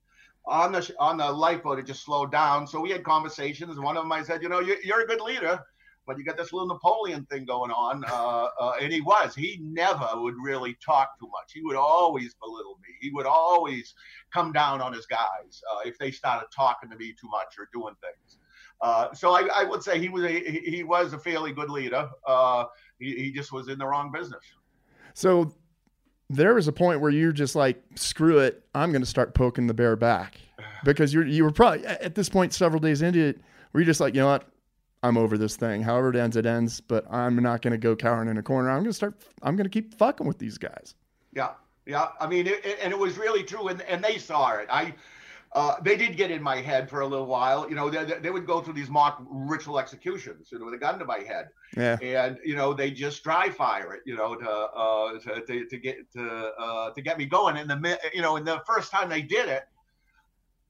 on the on the lifeboat, it just slowed down. So we had conversations. One of them, I said, you know, you're, you're a good leader, but you got this little Napoleon thing going on. Uh, uh, and he was. He never would really talk too much. He would always belittle me. He would always come down on his guys uh, if they started talking to me too much or doing things. Uh, so I, I, would say he was a he was a fairly good leader. Uh, he, he just was in the wrong business. So there was a point where you're just like, screw it, I'm going to start poking the bear back because you're you were probably at this point several days into it, where you're just like, you know what, I'm over this thing. However it ends, it ends. But I'm not going to go cowering in a corner. I'm going to start. I'm going to keep fucking with these guys. Yeah, yeah. I mean, it, it, and it was really true, and and they saw it. I. Uh, they did get in my head for a little while. You know, they, they would go through these mock ritual executions, you know, with a gun to my head. Yeah. And you know, they just dry fire it, you know, to uh, to, to, to get to uh, to get me going. And the you know, and the first time they did it,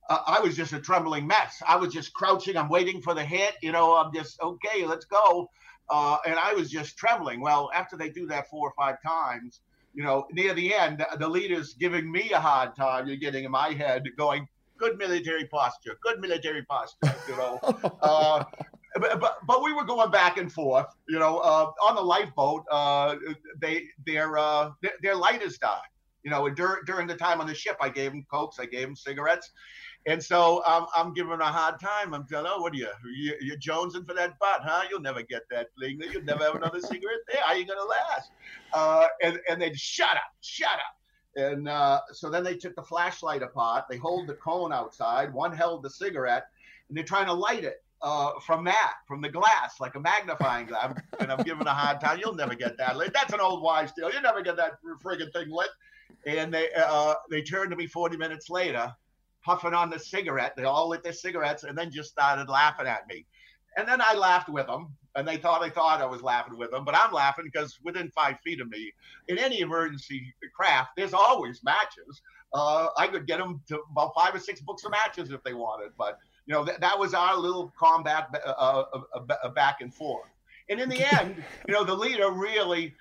uh, I was just a trembling mess. I was just crouching. I'm waiting for the hit. You know, I'm just okay. Let's go. Uh, and I was just trembling. Well, after they do that four or five times, you know, near the end, the leader's giving me a hard time. You're getting in my head, going, "Good military posture. Good military posture." You know. uh, but, but, but we were going back and forth. You know, uh, on the lifeboat, uh, they their uh, their, their lighters died. You know, dur- during the time on the ship, I gave them cokes, I gave them cigarettes, and so um, I'm giving a hard time. I'm telling, oh, what are you? you you're jonesing for that butt, huh? You'll never get that thing. You'll never have another cigarette there. How are you going to last? Uh, and, and they'd shut up, shut up. And uh, so then they took the flashlight apart. They hold the cone outside. One held the cigarette, and they're trying to light it uh, from that, from the glass, like a magnifying glass. and I'm giving a hard time. You'll never get that lit. That's an old wives' tale. You never get that friggin' thing lit. And they uh, they turned to me 40 minutes later puffing on the cigarette. They all lit their cigarettes and then just started laughing at me. And then I laughed with them, and they thought I thought I was laughing with them, but I'm laughing because within five feet of me, in any emergency craft, there's always matches. Uh, I could get them to about five or six books of matches if they wanted, but you know th- that was our little combat uh, uh, uh, uh back and forth. And in the end, you know, the leader really,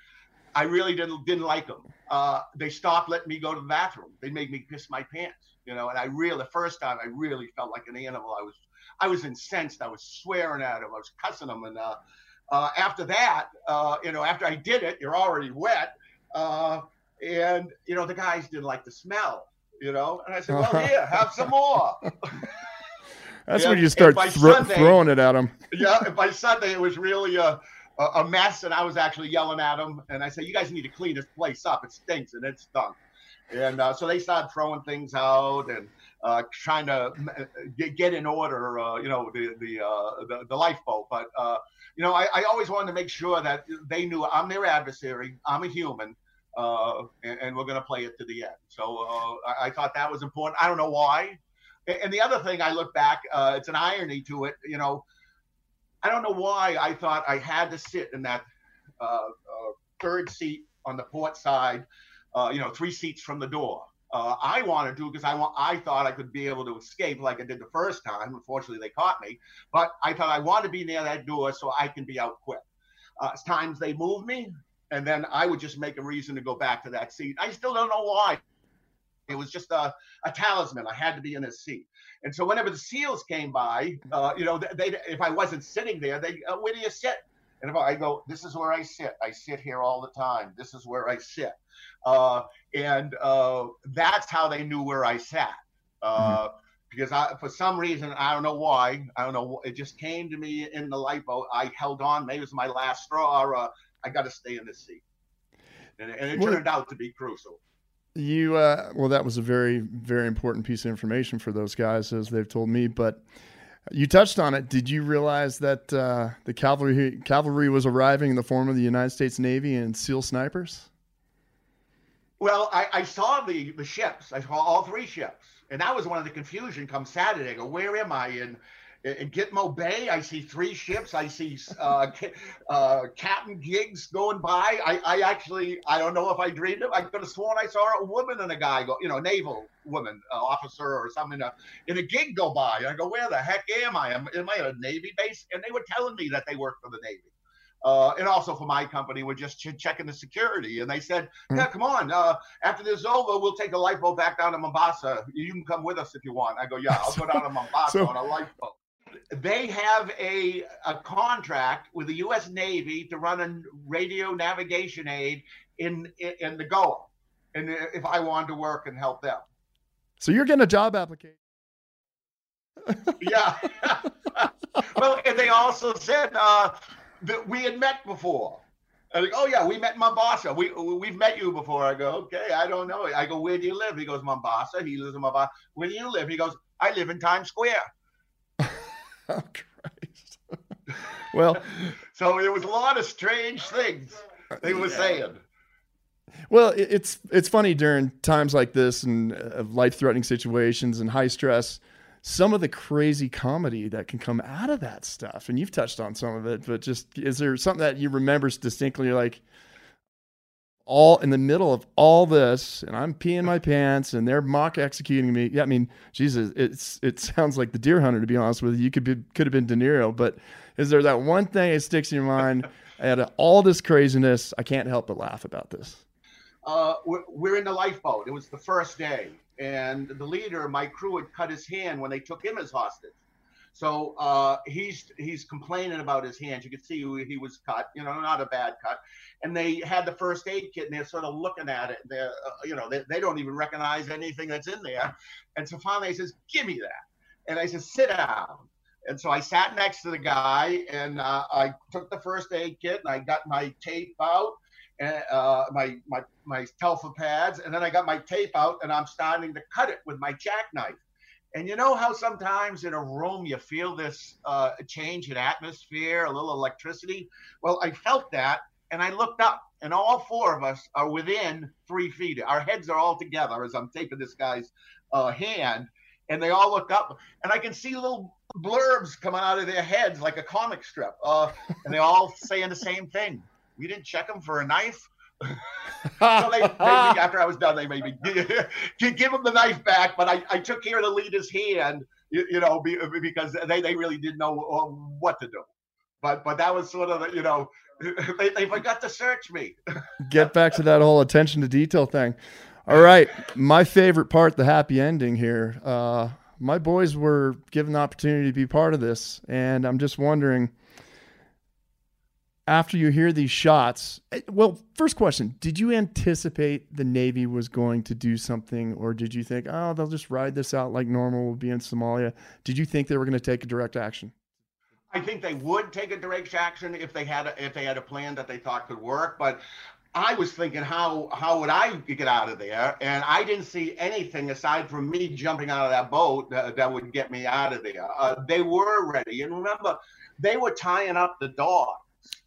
I really didn't didn't like them. Uh, they stopped letting me go to the bathroom. They made me piss my pants you know. And I really, the first time, I really felt like an animal. I was, I was incensed. I was swearing at him. I was cussing him. And uh, uh, after that, uh, you know, after I did it, you're already wet. Uh, and you know, the guys didn't like the smell. You know, and I said, well, here, have some more. That's and, when you start thro- Sunday, throwing it at them. yeah, and by Sunday it was really a, a mess, and I was actually yelling at them. And I said, "You guys need to clean this place up. It stinks and it stunk." And uh, so they started throwing things out and uh, trying to uh, get, get in order, uh, you know, the the, uh, the, the lifeboat. But uh, you know, I, I, always wanted to make sure that they knew I'm their adversary. I'm a human, and, and, we're going to play it to the end. So I, I, thought that was important. I don't know why. And the other thing I look back, it's an irony to it. You know, I don't know why I thought I had to sit in that third seat on the port side uh, you know, three seats from the door. Uh, I wanted to because I want. I thought I could be able to escape like I did the first time. Unfortunately, they caught me. But I thought I want to be near that door so I can be out quick. Uh, times they move me, and then I would just make a reason to go back to that seat. I still don't know why. It was just a, a talisman. I had to be in a seat. And so whenever the SEALs came by, uh, you know, they if I wasn't sitting there, they uh, where do you sit? And if I go, this is where I sit. I sit here all the time. This is where I sit. Uh, and uh, that's how they knew where I sat. Uh, mm-hmm. Because I, for some reason, I don't know why, I don't know, it just came to me in the lifeboat. I held on. Maybe it was my last straw. Or, uh, I got to stay in this seat. And, and it turned out to be crucial. You uh, well, that was a very, very important piece of information for those guys, as they've told me. But you touched on it. Did you realize that uh, the cavalry cavalry was arriving in the form of the United States Navy and SEAL snipers? Well, I, I saw the the ships. I saw all three ships, and that was one of the confusion. Come Saturday, I go, where am I in? In Gitmo Bay, I see three ships. I see uh, uh, Captain gigs going by. I, I actually, I don't know if I dreamed it. I could have sworn I saw a woman and a guy go, you know, naval woman, uh, officer or something in a, in a gig go by. I go, where the heck am I? Am, am I at a Navy base? And they were telling me that they work for the Navy uh, and also for my company, we're just ch- checking the security. And they said, hmm. "Yeah, come on. Uh, after this is over, we'll take a lifeboat back down to Mombasa. You can come with us if you want." I go, "Yeah, I'll go down to Mombasa so, on a lifeboat." They have a a contract with the U.S. Navy to run a radio navigation aid in in, in the Goa, and if I wanted to work and help them. So you're getting a job application. yeah. well, and they also said uh, that we had met before. I like, oh yeah, we met Mombasa. We we've met you before. I go, okay, I don't know. I go, where do you live? He goes, Mombasa. He lives in Mombasa. Where do you live? He goes, I live in Times Square. Oh Christ. well, so it was a lot of strange things they were yeah. saying. Well, it's it's funny during times like this and uh, life threatening situations and high stress some of the crazy comedy that can come out of that stuff. And you've touched on some of it, but just is there something that you remember distinctly like all in the middle of all this and I'm peeing my pants and they're mock executing me. Yeah, I mean, Jesus, it's it sounds like the deer hunter to be honest with you. You could be could have been De Niro, but is there that one thing that sticks in your mind out of all this craziness? I can't help but laugh about this. Uh, we're, we're in the lifeboat. It was the first day and the leader, my crew, had cut his hand when they took him as hostage. So uh, he's he's complaining about his hands. You can see he was cut, you know, not a bad cut. And they had the first aid kit, and they're sort of looking at it. They're, uh, you know, they, they don't even recognize anything that's in there. And so finally, he says, "Give me that." And I said, "Sit down." And so I sat next to the guy, and uh, I took the first aid kit, and I got my tape out, uh, my my my Telfa pads, and then I got my tape out, and I'm starting to cut it with my jackknife. And you know how sometimes in a room you feel this uh, change in atmosphere, a little electricity. Well, I felt that, and I looked up, and all four of us are within three feet. Our heads are all together as I'm taping this guy's uh, hand, and they all look up, and I can see little blurbs coming out of their heads like a comic strip, uh, and they all saying the same thing we didn't check him for a knife. So they, after I was done, they made me give, give him the knife back. But I, I took care of the leader's hand, you, you know, because they, they really didn't know uh, what to do. But but that was sort of you know they, they forgot to search me. Get back to that whole attention to detail thing. All right, my favorite part, the happy ending here. Uh, my boys were given the opportunity to be part of this, and I'm just wondering after you hear these shots, eh, well, first question, did you anticipate the Navy was going to do something or did you think, oh, they'll just ride this out like normal, we'll be in Somalia? Did you think they were going to take a direct action? I think they would take a direct action if they had a, if they had a plan that they thought could work, but I was thinking how how would I get out of there, and I didn't see anything aside from me jumping out of that boat that, that would get me out of there. Uh, they were ready, and remember, they were tying up the dog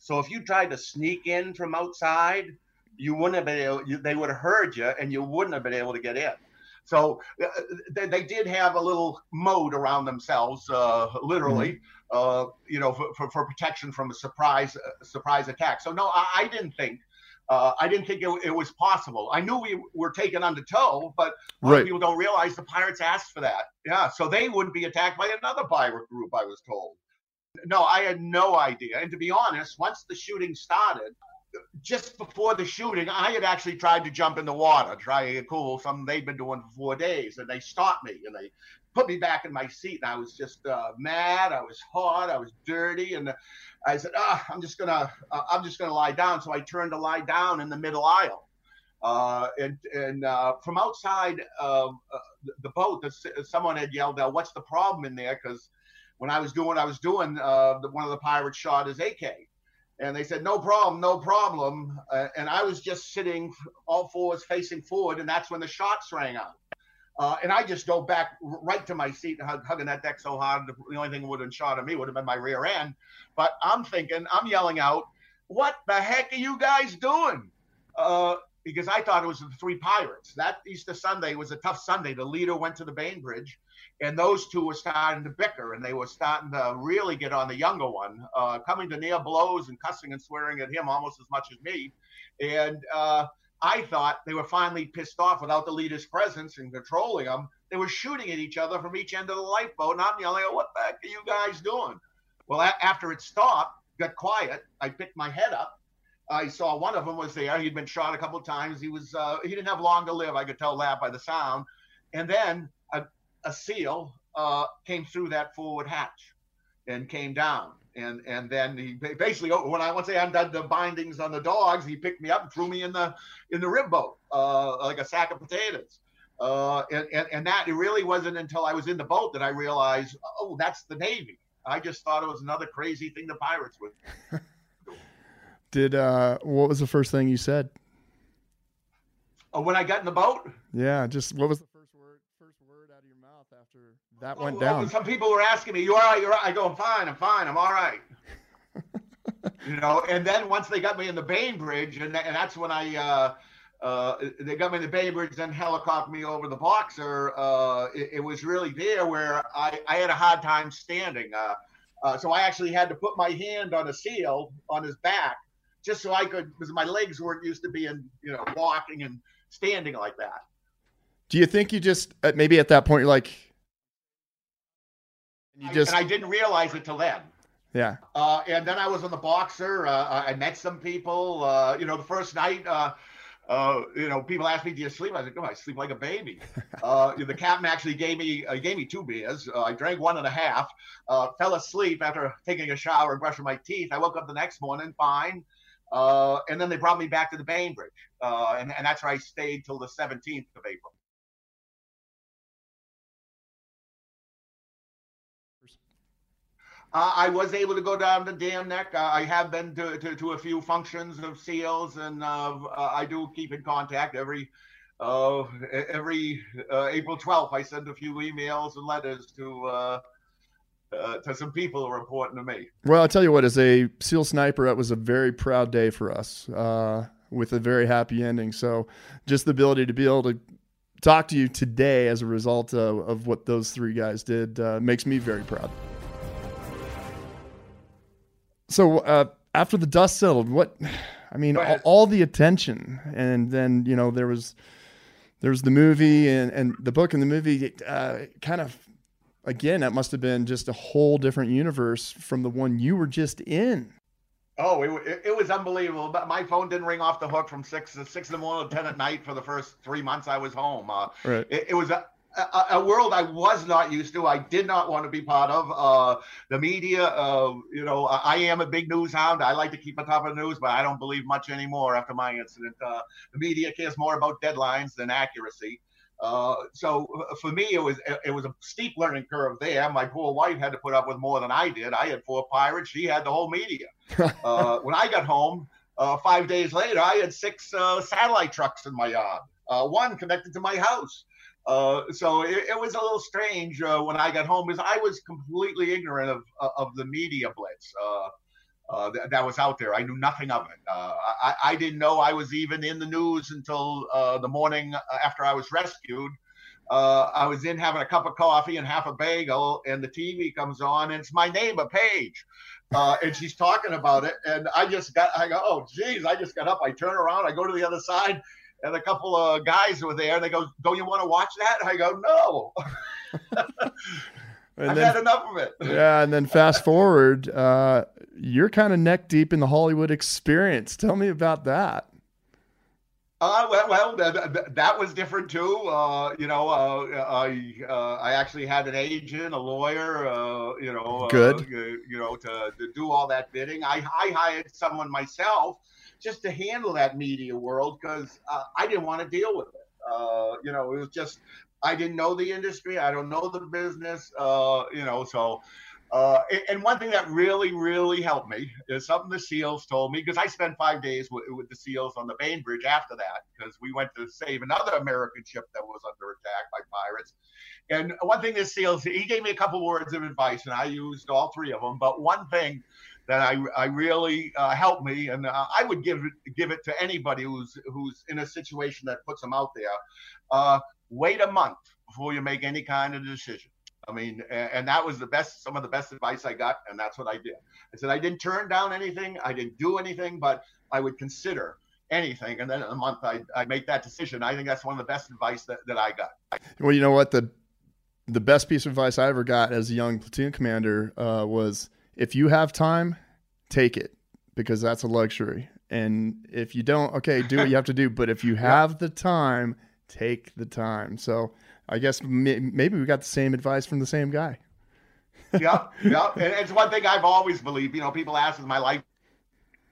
so if you tried to sneak in from outside, you wouldn't have been able. You, they would have heard you, and you wouldn't have been able to get in. So uh, they, they, did have a little moat around themselves, uh, literally, mm-hmm. uh, you know, for, for, for, protection from a surprise uh, surprise attack. So no, I, I didn't think. Uh, I didn't think it, it, was possible. I knew we were taken under tow, but right. people don't realize the pirates asked for that. Yeah, so they wouldn't be attacked by another pirate group. I was told. No, I had no idea. And to be honest, once the shooting started, just before the shooting, I had actually tried to jump in the water, try to get cool, something they'd been doing for four days, and they stopped me and they put me back in my seat. And I was just uh, mad. I was hot. I was dirty, and I said, ah, "I'm just gonna, uh, I'm just gonna lie down." So I turned to lie down in the middle aisle. Uh, and and uh, from outside uh, the boat, someone had yelled out, "What's the problem in there?" Because when I was doing I was doing, uh, the, one of the pirates shot his AK. And they said, no problem, no problem. Uh, and I was just sitting all fours facing forward, and that's when the shots rang out. Uh, and I just go back right to my seat, hug, hugging that deck so hard. The only thing that would have shot at me would have been my rear end. But I'm thinking, I'm yelling out, "What the heck are you guys doing?" Uh, because I thought it was the three pirates. That Easter Sunday was a tough Sunday. The leader went to the Bainbridge, and those two were starting to bicker and they were starting to really get on the younger one, uh, coming to near blows and cussing and swearing at him almost as much as me. And uh, I thought they were finally pissed off without the leader's presence and controlling them. They were shooting at each other from each end of the lifeboat, and I'm yelling, "What the heck are you guys doing?" Well, a- after it stopped, got quiet. I picked my head up. I saw one of them was there. He'd been shot a couple times. He was uh, he didn't have long to live. I could tell that by the sound. And then a seal uh, came through that forward hatch and came down. And and then he basically when I once I undid the bindings on the dogs, he picked me up and threw me in the in the rib boat uh, like a sack of potatoes. Uh, and, and, and that it really wasn't until I was in the boat that I realized, oh, that's the Navy. I just thought it was another crazy thing the pirates would. Did uh, what was the first thing you said? Oh, when I got in the boat. Yeah, just what was the first word? First word out of your mouth after that went down. Some people were asking me, "You all right? You're all right?" I go, "I'm fine. I'm fine. I'm all right." you know, and then once they got me in the Bainbridge, and, and that's when I. Uh, uh, they got me in the Bainbridge, then helicoptered me over the Boxer. Uh, it, it, was really there where I, I had a hard time standing. Uh, uh, so I actually had to put my hand on a seal on his back just so I could, because my legs weren't used to being, you know, walking and standing like that. Do you think you just uh, maybe at that point you're like, you just I, and I didn't realize it till then. Yeah. Uh, and then I was on the boxer. Uh, I met some people. Uh, you know, the first night, uh, uh, you know, people asked me, "Do you sleep?" I said, "Oh, I sleep like a baby." uh, the captain actually gave me uh, gave me two beers. Uh, I drank one and a half. Uh, fell asleep after taking a shower and brushing my teeth. I woke up the next morning fine. Uh, and then they brought me back to the Bainbridge, and, and that's where I stayed till the 17th of April. Uh, I was able to go down to Dam Neck. Uh, I have been to, to, to, a few functions of SEALs, and uh, uh I do keep in contact every uh, every uh, April 12th. I send a few emails and letters to to some people who are important to me. Well, I'll tell you what, as a SEAL sniper, it was a very proud day for us with a very happy ending. So just the ability to be able to talk to you today as a result of, of what those three guys did makes me very proud. So uh, after the dust settled, what? I mean, all, all, the attention, and then you know there was there was the movie and and the book and the movie. Uh, kind of again, that must have been just a whole different universe from the one you were just in. Oh, it, it was unbelievable. But my phone didn't ring off the hook from six to six in the morning to ten at night for the first three months I was home. Uh, right. It, it was a, a, a, world I was not used to. I did not want to be part of. Uh, the media, uh, you know, I am a big news hound. I like to keep on top of the news, but I don't believe much anymore after my incident. Uh, the media cares more about deadlines than accuracy. Uh, so uh, for me, it was it was a steep learning curve there. My poor wife had to put up with more than I did. I had four pirates. She had the whole media. Uh, when I got home, five days later, I had six satellite trucks in my yard. one connected to my house. Uh, so it, it, was a little strange uh, when I got home because I was completely ignorant of uh, of the media blitz uh, uh, th- that was out there. I knew nothing of it. I, I, didn't know I was even in the news until the morning after I was rescued. I was in having a cup of coffee and half a bagel, and the TV comes on, and it's my neighbor Paige. Uh, and she's talking about it. And I just got, I go, oh, geez, I just got up. I turn around, I go to the other side, and a couple of guys were there. And they go, "Don't you want to watch that?" I go, "No." I've then, had enough of it. Yeah, and then fast forward, uh, you're kind of neck deep in the Hollywood experience. Tell me about that. Uh, well, well that, that was different too. Uh, you know, uh, I uh, I actually had an agent, a lawyer. Uh, you know, uh, good. you know, to, to do all that bidding. I I hired someone myself just to handle that media world because uh, I didn't want to deal with it. Uh, you know, it was just I didn't know the industry. I don't know the business. Uh, you know, so. Uh, and one thing that really, really helped me is something the SEALs told me because I spent five days with, with the SEALs on the Bainbridge after that because we went to save another American ship that was under attack by pirates. And one thing the SEALs, he gave me a couple words of advice, and I used all three of them. But one thing that I, I really uh, helped me, and uh, I would give it give it to anybody who's who's in a situation that puts them out there. Wait a month before you make any kind of decision. I mean, and that was the best, some of the best advice I got, and that's what I did. I said I didn't turn down anything, I didn't do anything, but I would consider anything, and then in a month I I make that decision. I think that's one of the best advice that, that I got. Well, you know what the the best piece of advice I ever got as a young platoon commander uh, was if you have time, take it because that's a luxury. And if you don't, okay, do what you have to do. But if you have the time, take the time. So I guess maybe we got the same advice from the same guy. yeah, yeah. And it's one thing I've always believed. You know, people ask, "Has my life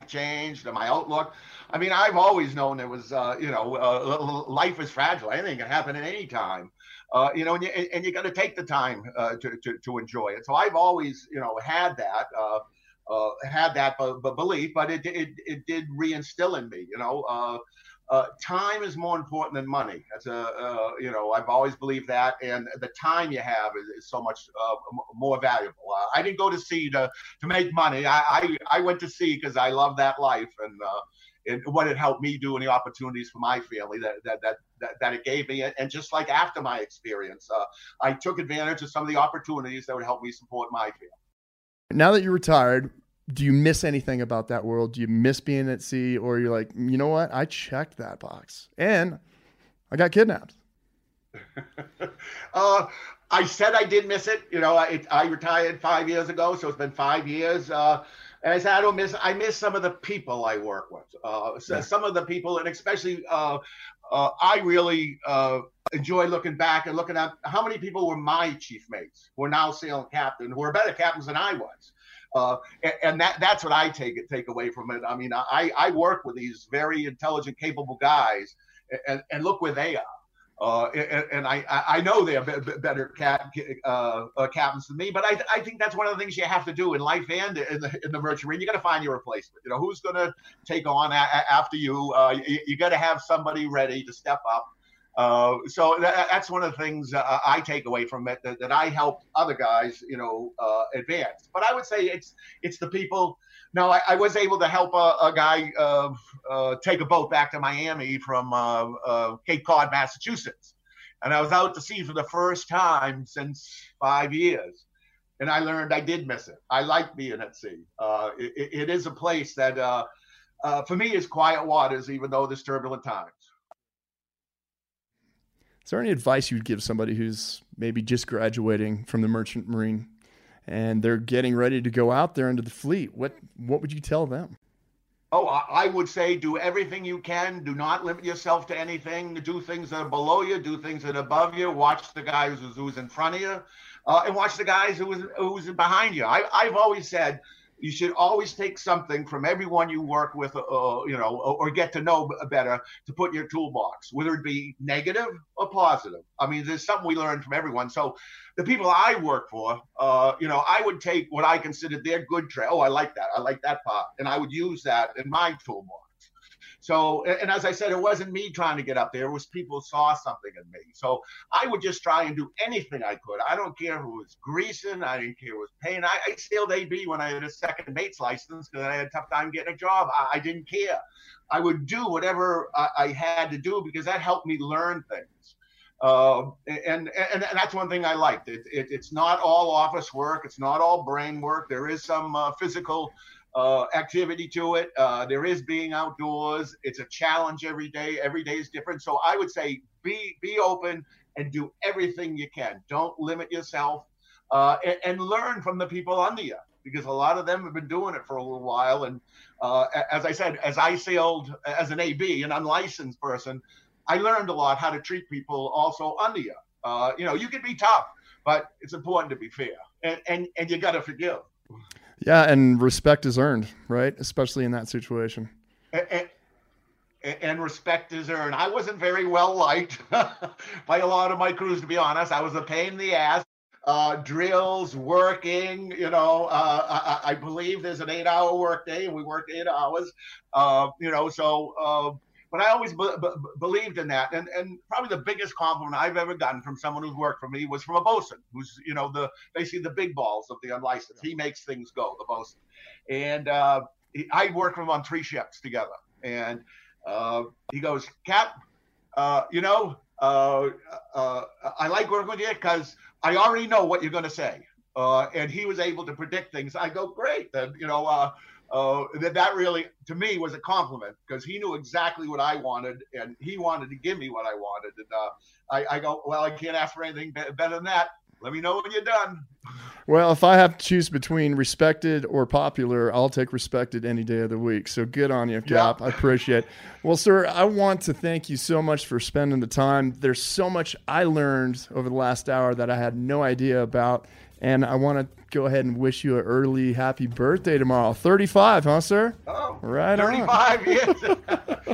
changed? And my outlook?" I mean, I've always known it was, uh, you know, uh, life is fragile. Anything can happen at any time. Uh, you know, and you, and you got to take the time uh, to, to, to enjoy it. So I've always, you know, had that. Uh, uh, had that b- b- belief, but it, it it did reinstill in me. You know, uh, uh, time is more important than money. That's a uh, you know I've always believed that, and the time you have is, is so much uh, more valuable. Uh, I didn't go to sea to to make money. I I, I went to sea because I love that life and. and what it helped me do and the opportunities for my family that that that that, that it gave me and just like after my experience i took advantage of some of the opportunities that would help me support my family now that you're retired, do you miss anything about that world? Do you miss being at sea, or you're like, you know what? I checked that box, and I got kidnapped. uh, I said I did miss it. You know, I, I retired five years ago, so it's been five years. Uh, and I said I don't miss. I miss some of the people I work with. Uh, so some of the people, and especially uh, uh, I really uh, enjoy looking back and looking at how many people were my chief mates who are now sailing captain, who are better captains than I was. Uh, and, and, that that's what I take it take away from it. I mean, I, I work with these very intelligent, capable guys, and, and look where they are. Uh, and, and, I, I know they're better cap, uh, captains than me, but I, I think that's one of the things you have to do in life and in the, in the merchant marine. You got to find your replacement. You know, who's going to take on a, after you? Uh, you, you got to have somebody ready to step up. Uh, so that, that's one of the things uh, I take away from it that, that I help other guys, you know, advance. But I would say it's it's the people no, I, I, was able to help a, a guy uh, uh, take a boat back to Miami from uh, uh, Cape Cod, Massachusetts. And I was out to sea for the first time since five years. And I learned I did miss it. I like being at sea. Uh, it, it is a place that, uh, for me, is quiet waters, even though there's turbulent times. Is there any advice you'd give somebody who's maybe just graduating from the merchant marine and they're getting ready to go out there into the fleet. What what would you tell them? Oh, I would say do everything you can. Do not limit yourself to anything. Do things that are below you. Do things that are above you. Watch the guys who's, who's in front of you, uh, and watch the guys who's who's behind you. I, I've always said you should always take something from everyone you work with, uh, you know, or get to know better to put in your toolbox, whether it be negative or positive. I mean, there's something we learn from everyone. So, the people I work for, uh, you know, I would take what I considered their good trait. Oh, I like that. I like that part, and I would use that in my toolbox. So, and as I said, it wasn't me trying to get up there. It was people saw something in me. So I would just try and do anything I could. I don't care it was greasing. I didn't care it was pain. I, I sailed AB when I had a second mate's license because I had a tough time getting a job. I, I didn't care. I would do whatever I, I, had to do because that helped me learn things. Uh, and, and, and that's one thing I liked. It, it, it's not all office work. It's not all brain work. There is some uh, physical uh, activity to it. Uh, there is being outdoors. It's a challenge every day. Every day is different. So I would say be be open and do everything you can. Don't limit yourself uh, and, and, learn from the people under you because a lot of them have been doing it for a little while. And uh, as I said, as I sailed as an AB, an unlicensed person, I learned a lot how to treat people also under you. Uh, you know, you can be tough, but it's important to be fair and, and, and you got to forgive. Yeah, and respect is earned, right? Especially in that situation. And, and, respect is earned. I wasn't very well liked by a lot of my crews, to be honest. I was a pain in the ass. Uh, drills, working, you know, uh, I, I, believe there's an eight hour workday and we worked eight hours, uh, you know, so uh, but I always be- be- believed in that. And and probably the biggest compliment I've ever gotten from someone who's worked for me was from a bosun, who's you know the basically the big balls of the unlicensed. He makes things go, the bosun. And uh, he, I worked with him on three ships together. And uh, he goes, Cap, uh, you know, uh, uh, I like working with you because I already know what you're going to say. Uh, and he was able to predict things. I go, great. Then, you know, uh, that that really to me was a compliment because he knew exactly what I wanted and he wanted to give me what I wanted. And uh, I, I, go, well, I can't ask for anything better than that. Let me know when you're done. Well, if I have to choose between respected or popular, I'll take respected any day of the week. So good on you, Cap. Yeah. I appreciate it. Well, sir, I want to thank you so much for spending the time. There's so much I learned over the last hour that I had no idea about. And I want to go ahead and wish you an early happy birthday tomorrow. 35, huh, sir? Oh, right 35 on. years.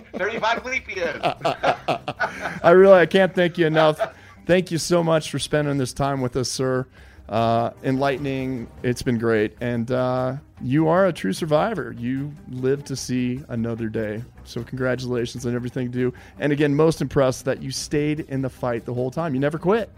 35 leap years. I really I can't thank you enough. Thank you so much for spending this time with us, sir. uh, enlightening. It's been great. And uh, you are a true survivor. You live to see another day. So, congratulations on everything you do. And again, most impressed that you stayed in the fight the whole time. You never quit.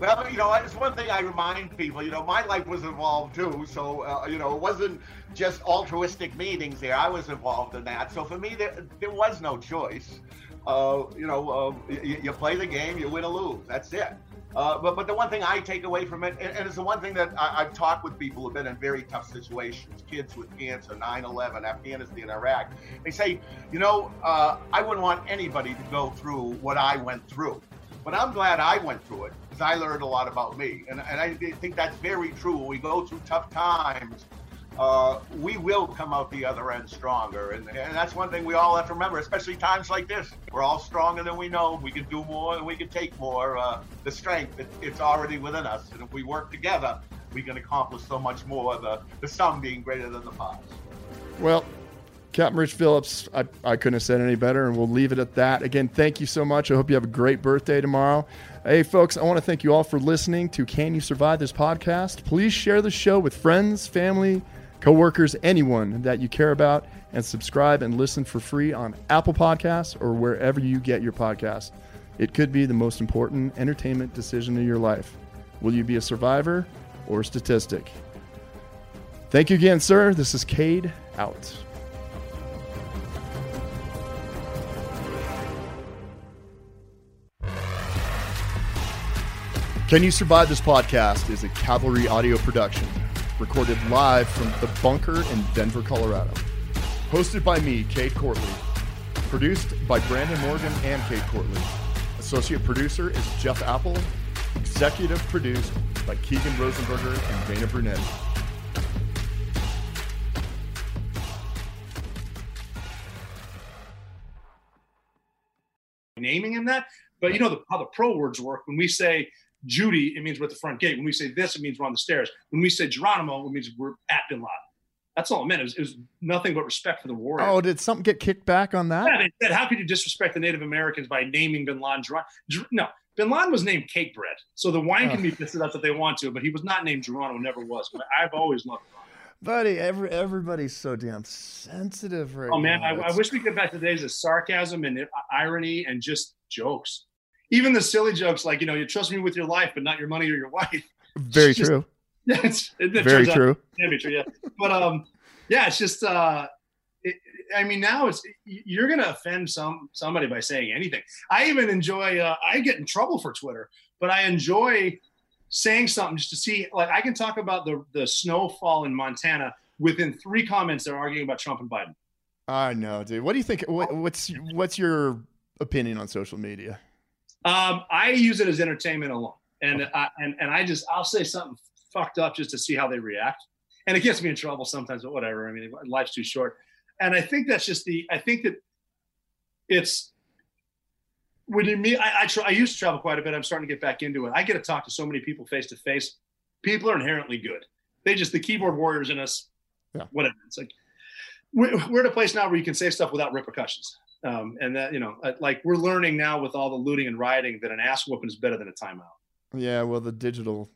Well, you know, it's one thing I remind people. You know, my life was involved too. So, uh, you know, it wasn't just altruistic meetings there. I was involved in that. So for me, there, there was no choice. Uh, you know, uh, you, you, play the game, you win or lose. That's it. Uh, but but the one thing I take away from it, and, and it's the one thing that I, have talked with people who've been in very tough situations, kids with cancer, 9/11, Afghanistan, Iraq. They say, you know, uh, I wouldn't want anybody to go through what I went through. But I'm glad I went through it because I learned a lot about me, and and I think that's very true. We go through tough times, uh, we will come out the other end stronger. And, and that's one thing we all have to remember, especially times like this. We're all stronger than we know. We can do more and we can take more. Uh, the strength, it, it's already within us. And if we work together, we can accomplish so much more, the, the sum being greater than the parts. Well, Captain Rich Phillips, I, I couldn't have said any better, and we'll leave it at that. Again, thank you so much. I hope you have a great birthday tomorrow. Hey, folks, I want to thank you all for listening to Can You Survive This podcast. Please share the show with friends, family, coworkers, anyone that you care about, and subscribe and listen for free on Apple Podcasts or wherever you get your podcasts. It could be the most important entertainment decision of your life. Will you be a survivor or a statistic? Thank you again, sir. This is Cade out. Can You Survive This Podcast is a Cavalry audio production recorded live from the bunker in Denver, Colorado. Hosted by me, Cade Courtley. Produced by Brandon Morgan and Cade Courtley. Associate producer is Jeff Apple. Executive produced by Keegan Rosenberger and Dana Brunetti. Naming him that, but you know the, how the pro words work. When we say Judy, it means we're at the front gate. When we say this, it means we're on the stairs. When we say Geronimo, it means we're at Bin Laden. That's all it meant. It was, it was nothing but respect for the warrior. Oh, did something get kicked back on that? Yeah, they said, how could you disrespect the Native Americans by naming Bin Laden Geronimo? No, Bin Laden was named Cakebread. So the wine can be pissed up if they want to, but he was not named Geronimo, never was. But I've always loved Geronimo. Buddy, every, everybody's so damn sensitive right now. Oh, man, I, I, wish we could get back to days of sarcasm and irony and just jokes even the silly jokes like you know you trust me with your life but not your money or your wife very just, true yeah it's it, it very true can be true yeah but um yeah it's just uh it, I mean, now it's you're going to offend some somebody by saying anything. I even enjoy. Uh, I get in trouble for Twitter, but I enjoy saying something just to see. Like I can talk about the the snowfall in Montana within three comments. They're arguing about Trump and Biden. I know, dude. What do you think? What, what's what's your opinion on social media? Um, I use it as entertainment alone, and I, and and I just I'll say something fucked up just to see how they react, and it gets me in trouble sometimes, but whatever. I mean, life's too short, and I think that's just the I think that it's when you meet. I I, tra- I used to travel quite a bit. I'm starting to get back into it. I get to talk to so many people face to face. People are inherently good. They just the keyboard warriors in us. Yeah. Whatever. It's like we're, we're at a place now where you can say stuff without repercussions. Um, and that, you know, uh, like we're learning now with all the looting and rioting that an ass whooping is better than a timeout. Yeah, well, the digital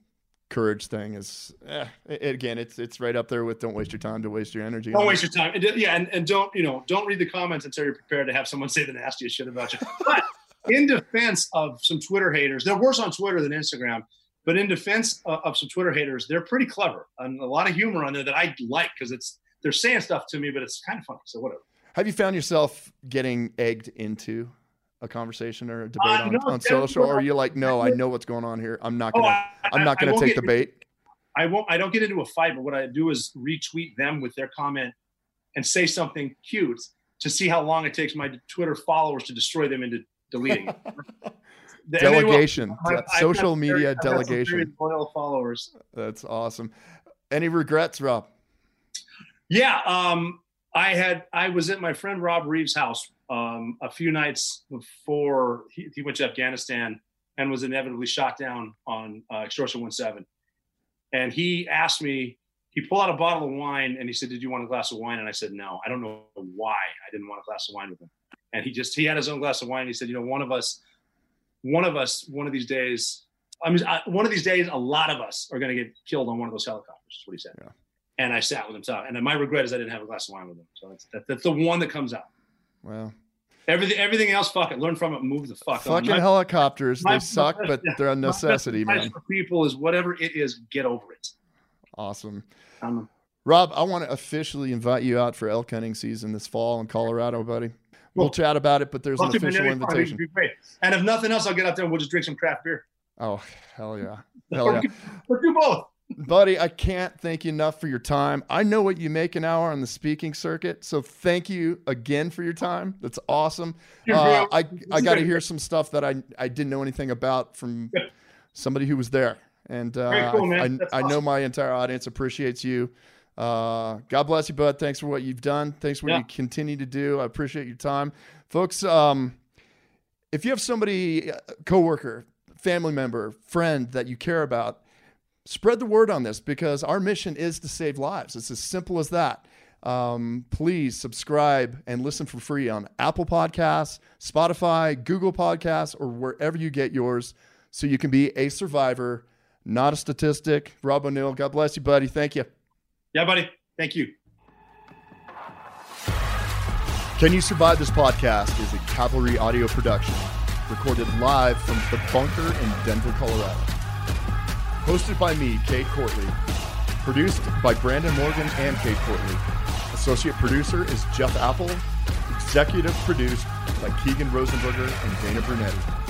courage thing is, eh, again, it's it's right up there with don't waste your time, don't waste your energy. Don't waste your time. Yeah, and, and don't, you know, don't read the comments until you're prepared to have someone say the nastiest shit about you. But in defense of some Twitter haters, they're worse on Twitter than Instagram. But in defense of, of some Twitter haters, they're pretty clever and a lot of humor on there that I like because it's they're saying stuff to me, but it's kind of funny. So whatever. Have you found yourself getting egged into a conversation or a debate uh, on, no, on social, or are you like, no, I know what's going on here. I'm not oh, gonna, oh, I, am not gonna take the bait. I won't. I don't get into a fight, but what I do is retweet them with their comment and say something cute to see how long it takes my Twitter followers to destroy them into deleting it. delegation, social I've media I've delegation. Loyal followers. That's awesome. Any regrets, Rob? Yeah, um, I had I was at my friend Rob Reeves' house um, a few nights before he, he, went to Afghanistan and was inevitably shot down on uh, Extortion 17. And he asked me, he pulled out a bottle of wine and he said, "Did you want a glass of wine?" And I said, "No, I don't know why I didn't want a glass of wine with him." And he just he had his own glass of wine. And he said, "You know, one of us, one of us, one of these days, I mean, I, one of these days, a lot of us are going to get killed on one of those helicopters. Is what he said. Yeah. And I sat with him. So, and my regret is I didn't have a glass of wine with him. So that's, that, that's the one that comes out. Well, Everything, everything else, fuck it. Learn from it. Move the fuck fucking. My- helicopters, my- they suck, but they're a necessity, man. For people is whatever it is, get over it. Awesome. Um, Rob, I want to officially invite you out for elk hunting season this fall in Colorado, buddy. We'll chat about it, but there's an Fuck it, man, official that'd be fun. invitation. It'd be great. And if nothing else, I'll get out there and we'll just drink some craft beer. Oh, hell yeah. Hell yeah. Let's do both. Buddy, I can't thank you enough for your time. I know what you make an hour on the speaking circuit, so thank you again for your time. That's awesome. Uh, I I got to hear some stuff that I I didn't know anything about from somebody who was there, and uh, cool, I. I, That's I know my entire audience appreciates you. Uh, God bless you, bud. Thanks for what you've done. Thanks for what Yeah. you continue to do. I appreciate your time, folks. Um, if you have somebody, a coworker, family member, friend that you care about, spread the word on this because our mission is to save lives. It's as simple as that. Um, please subscribe and listen for free on Apple Podcasts, Spotify, Google Podcasts, or wherever you get yours so you can be a survivor, not a statistic. Rob O'Neill, God bless you, buddy. Thank you. Yeah, buddy. Thank you. Can You Survive This Podcast is a Cavalry audio production recorded live from the bunker in Denver, Colorado. Hosted by me, Cade Courtley. Produced by Brandon Morgan and Cade Courtley. Associate producer is Jeff Apple. Executive produced by Keegan Rosenberger and Dana Brunetti.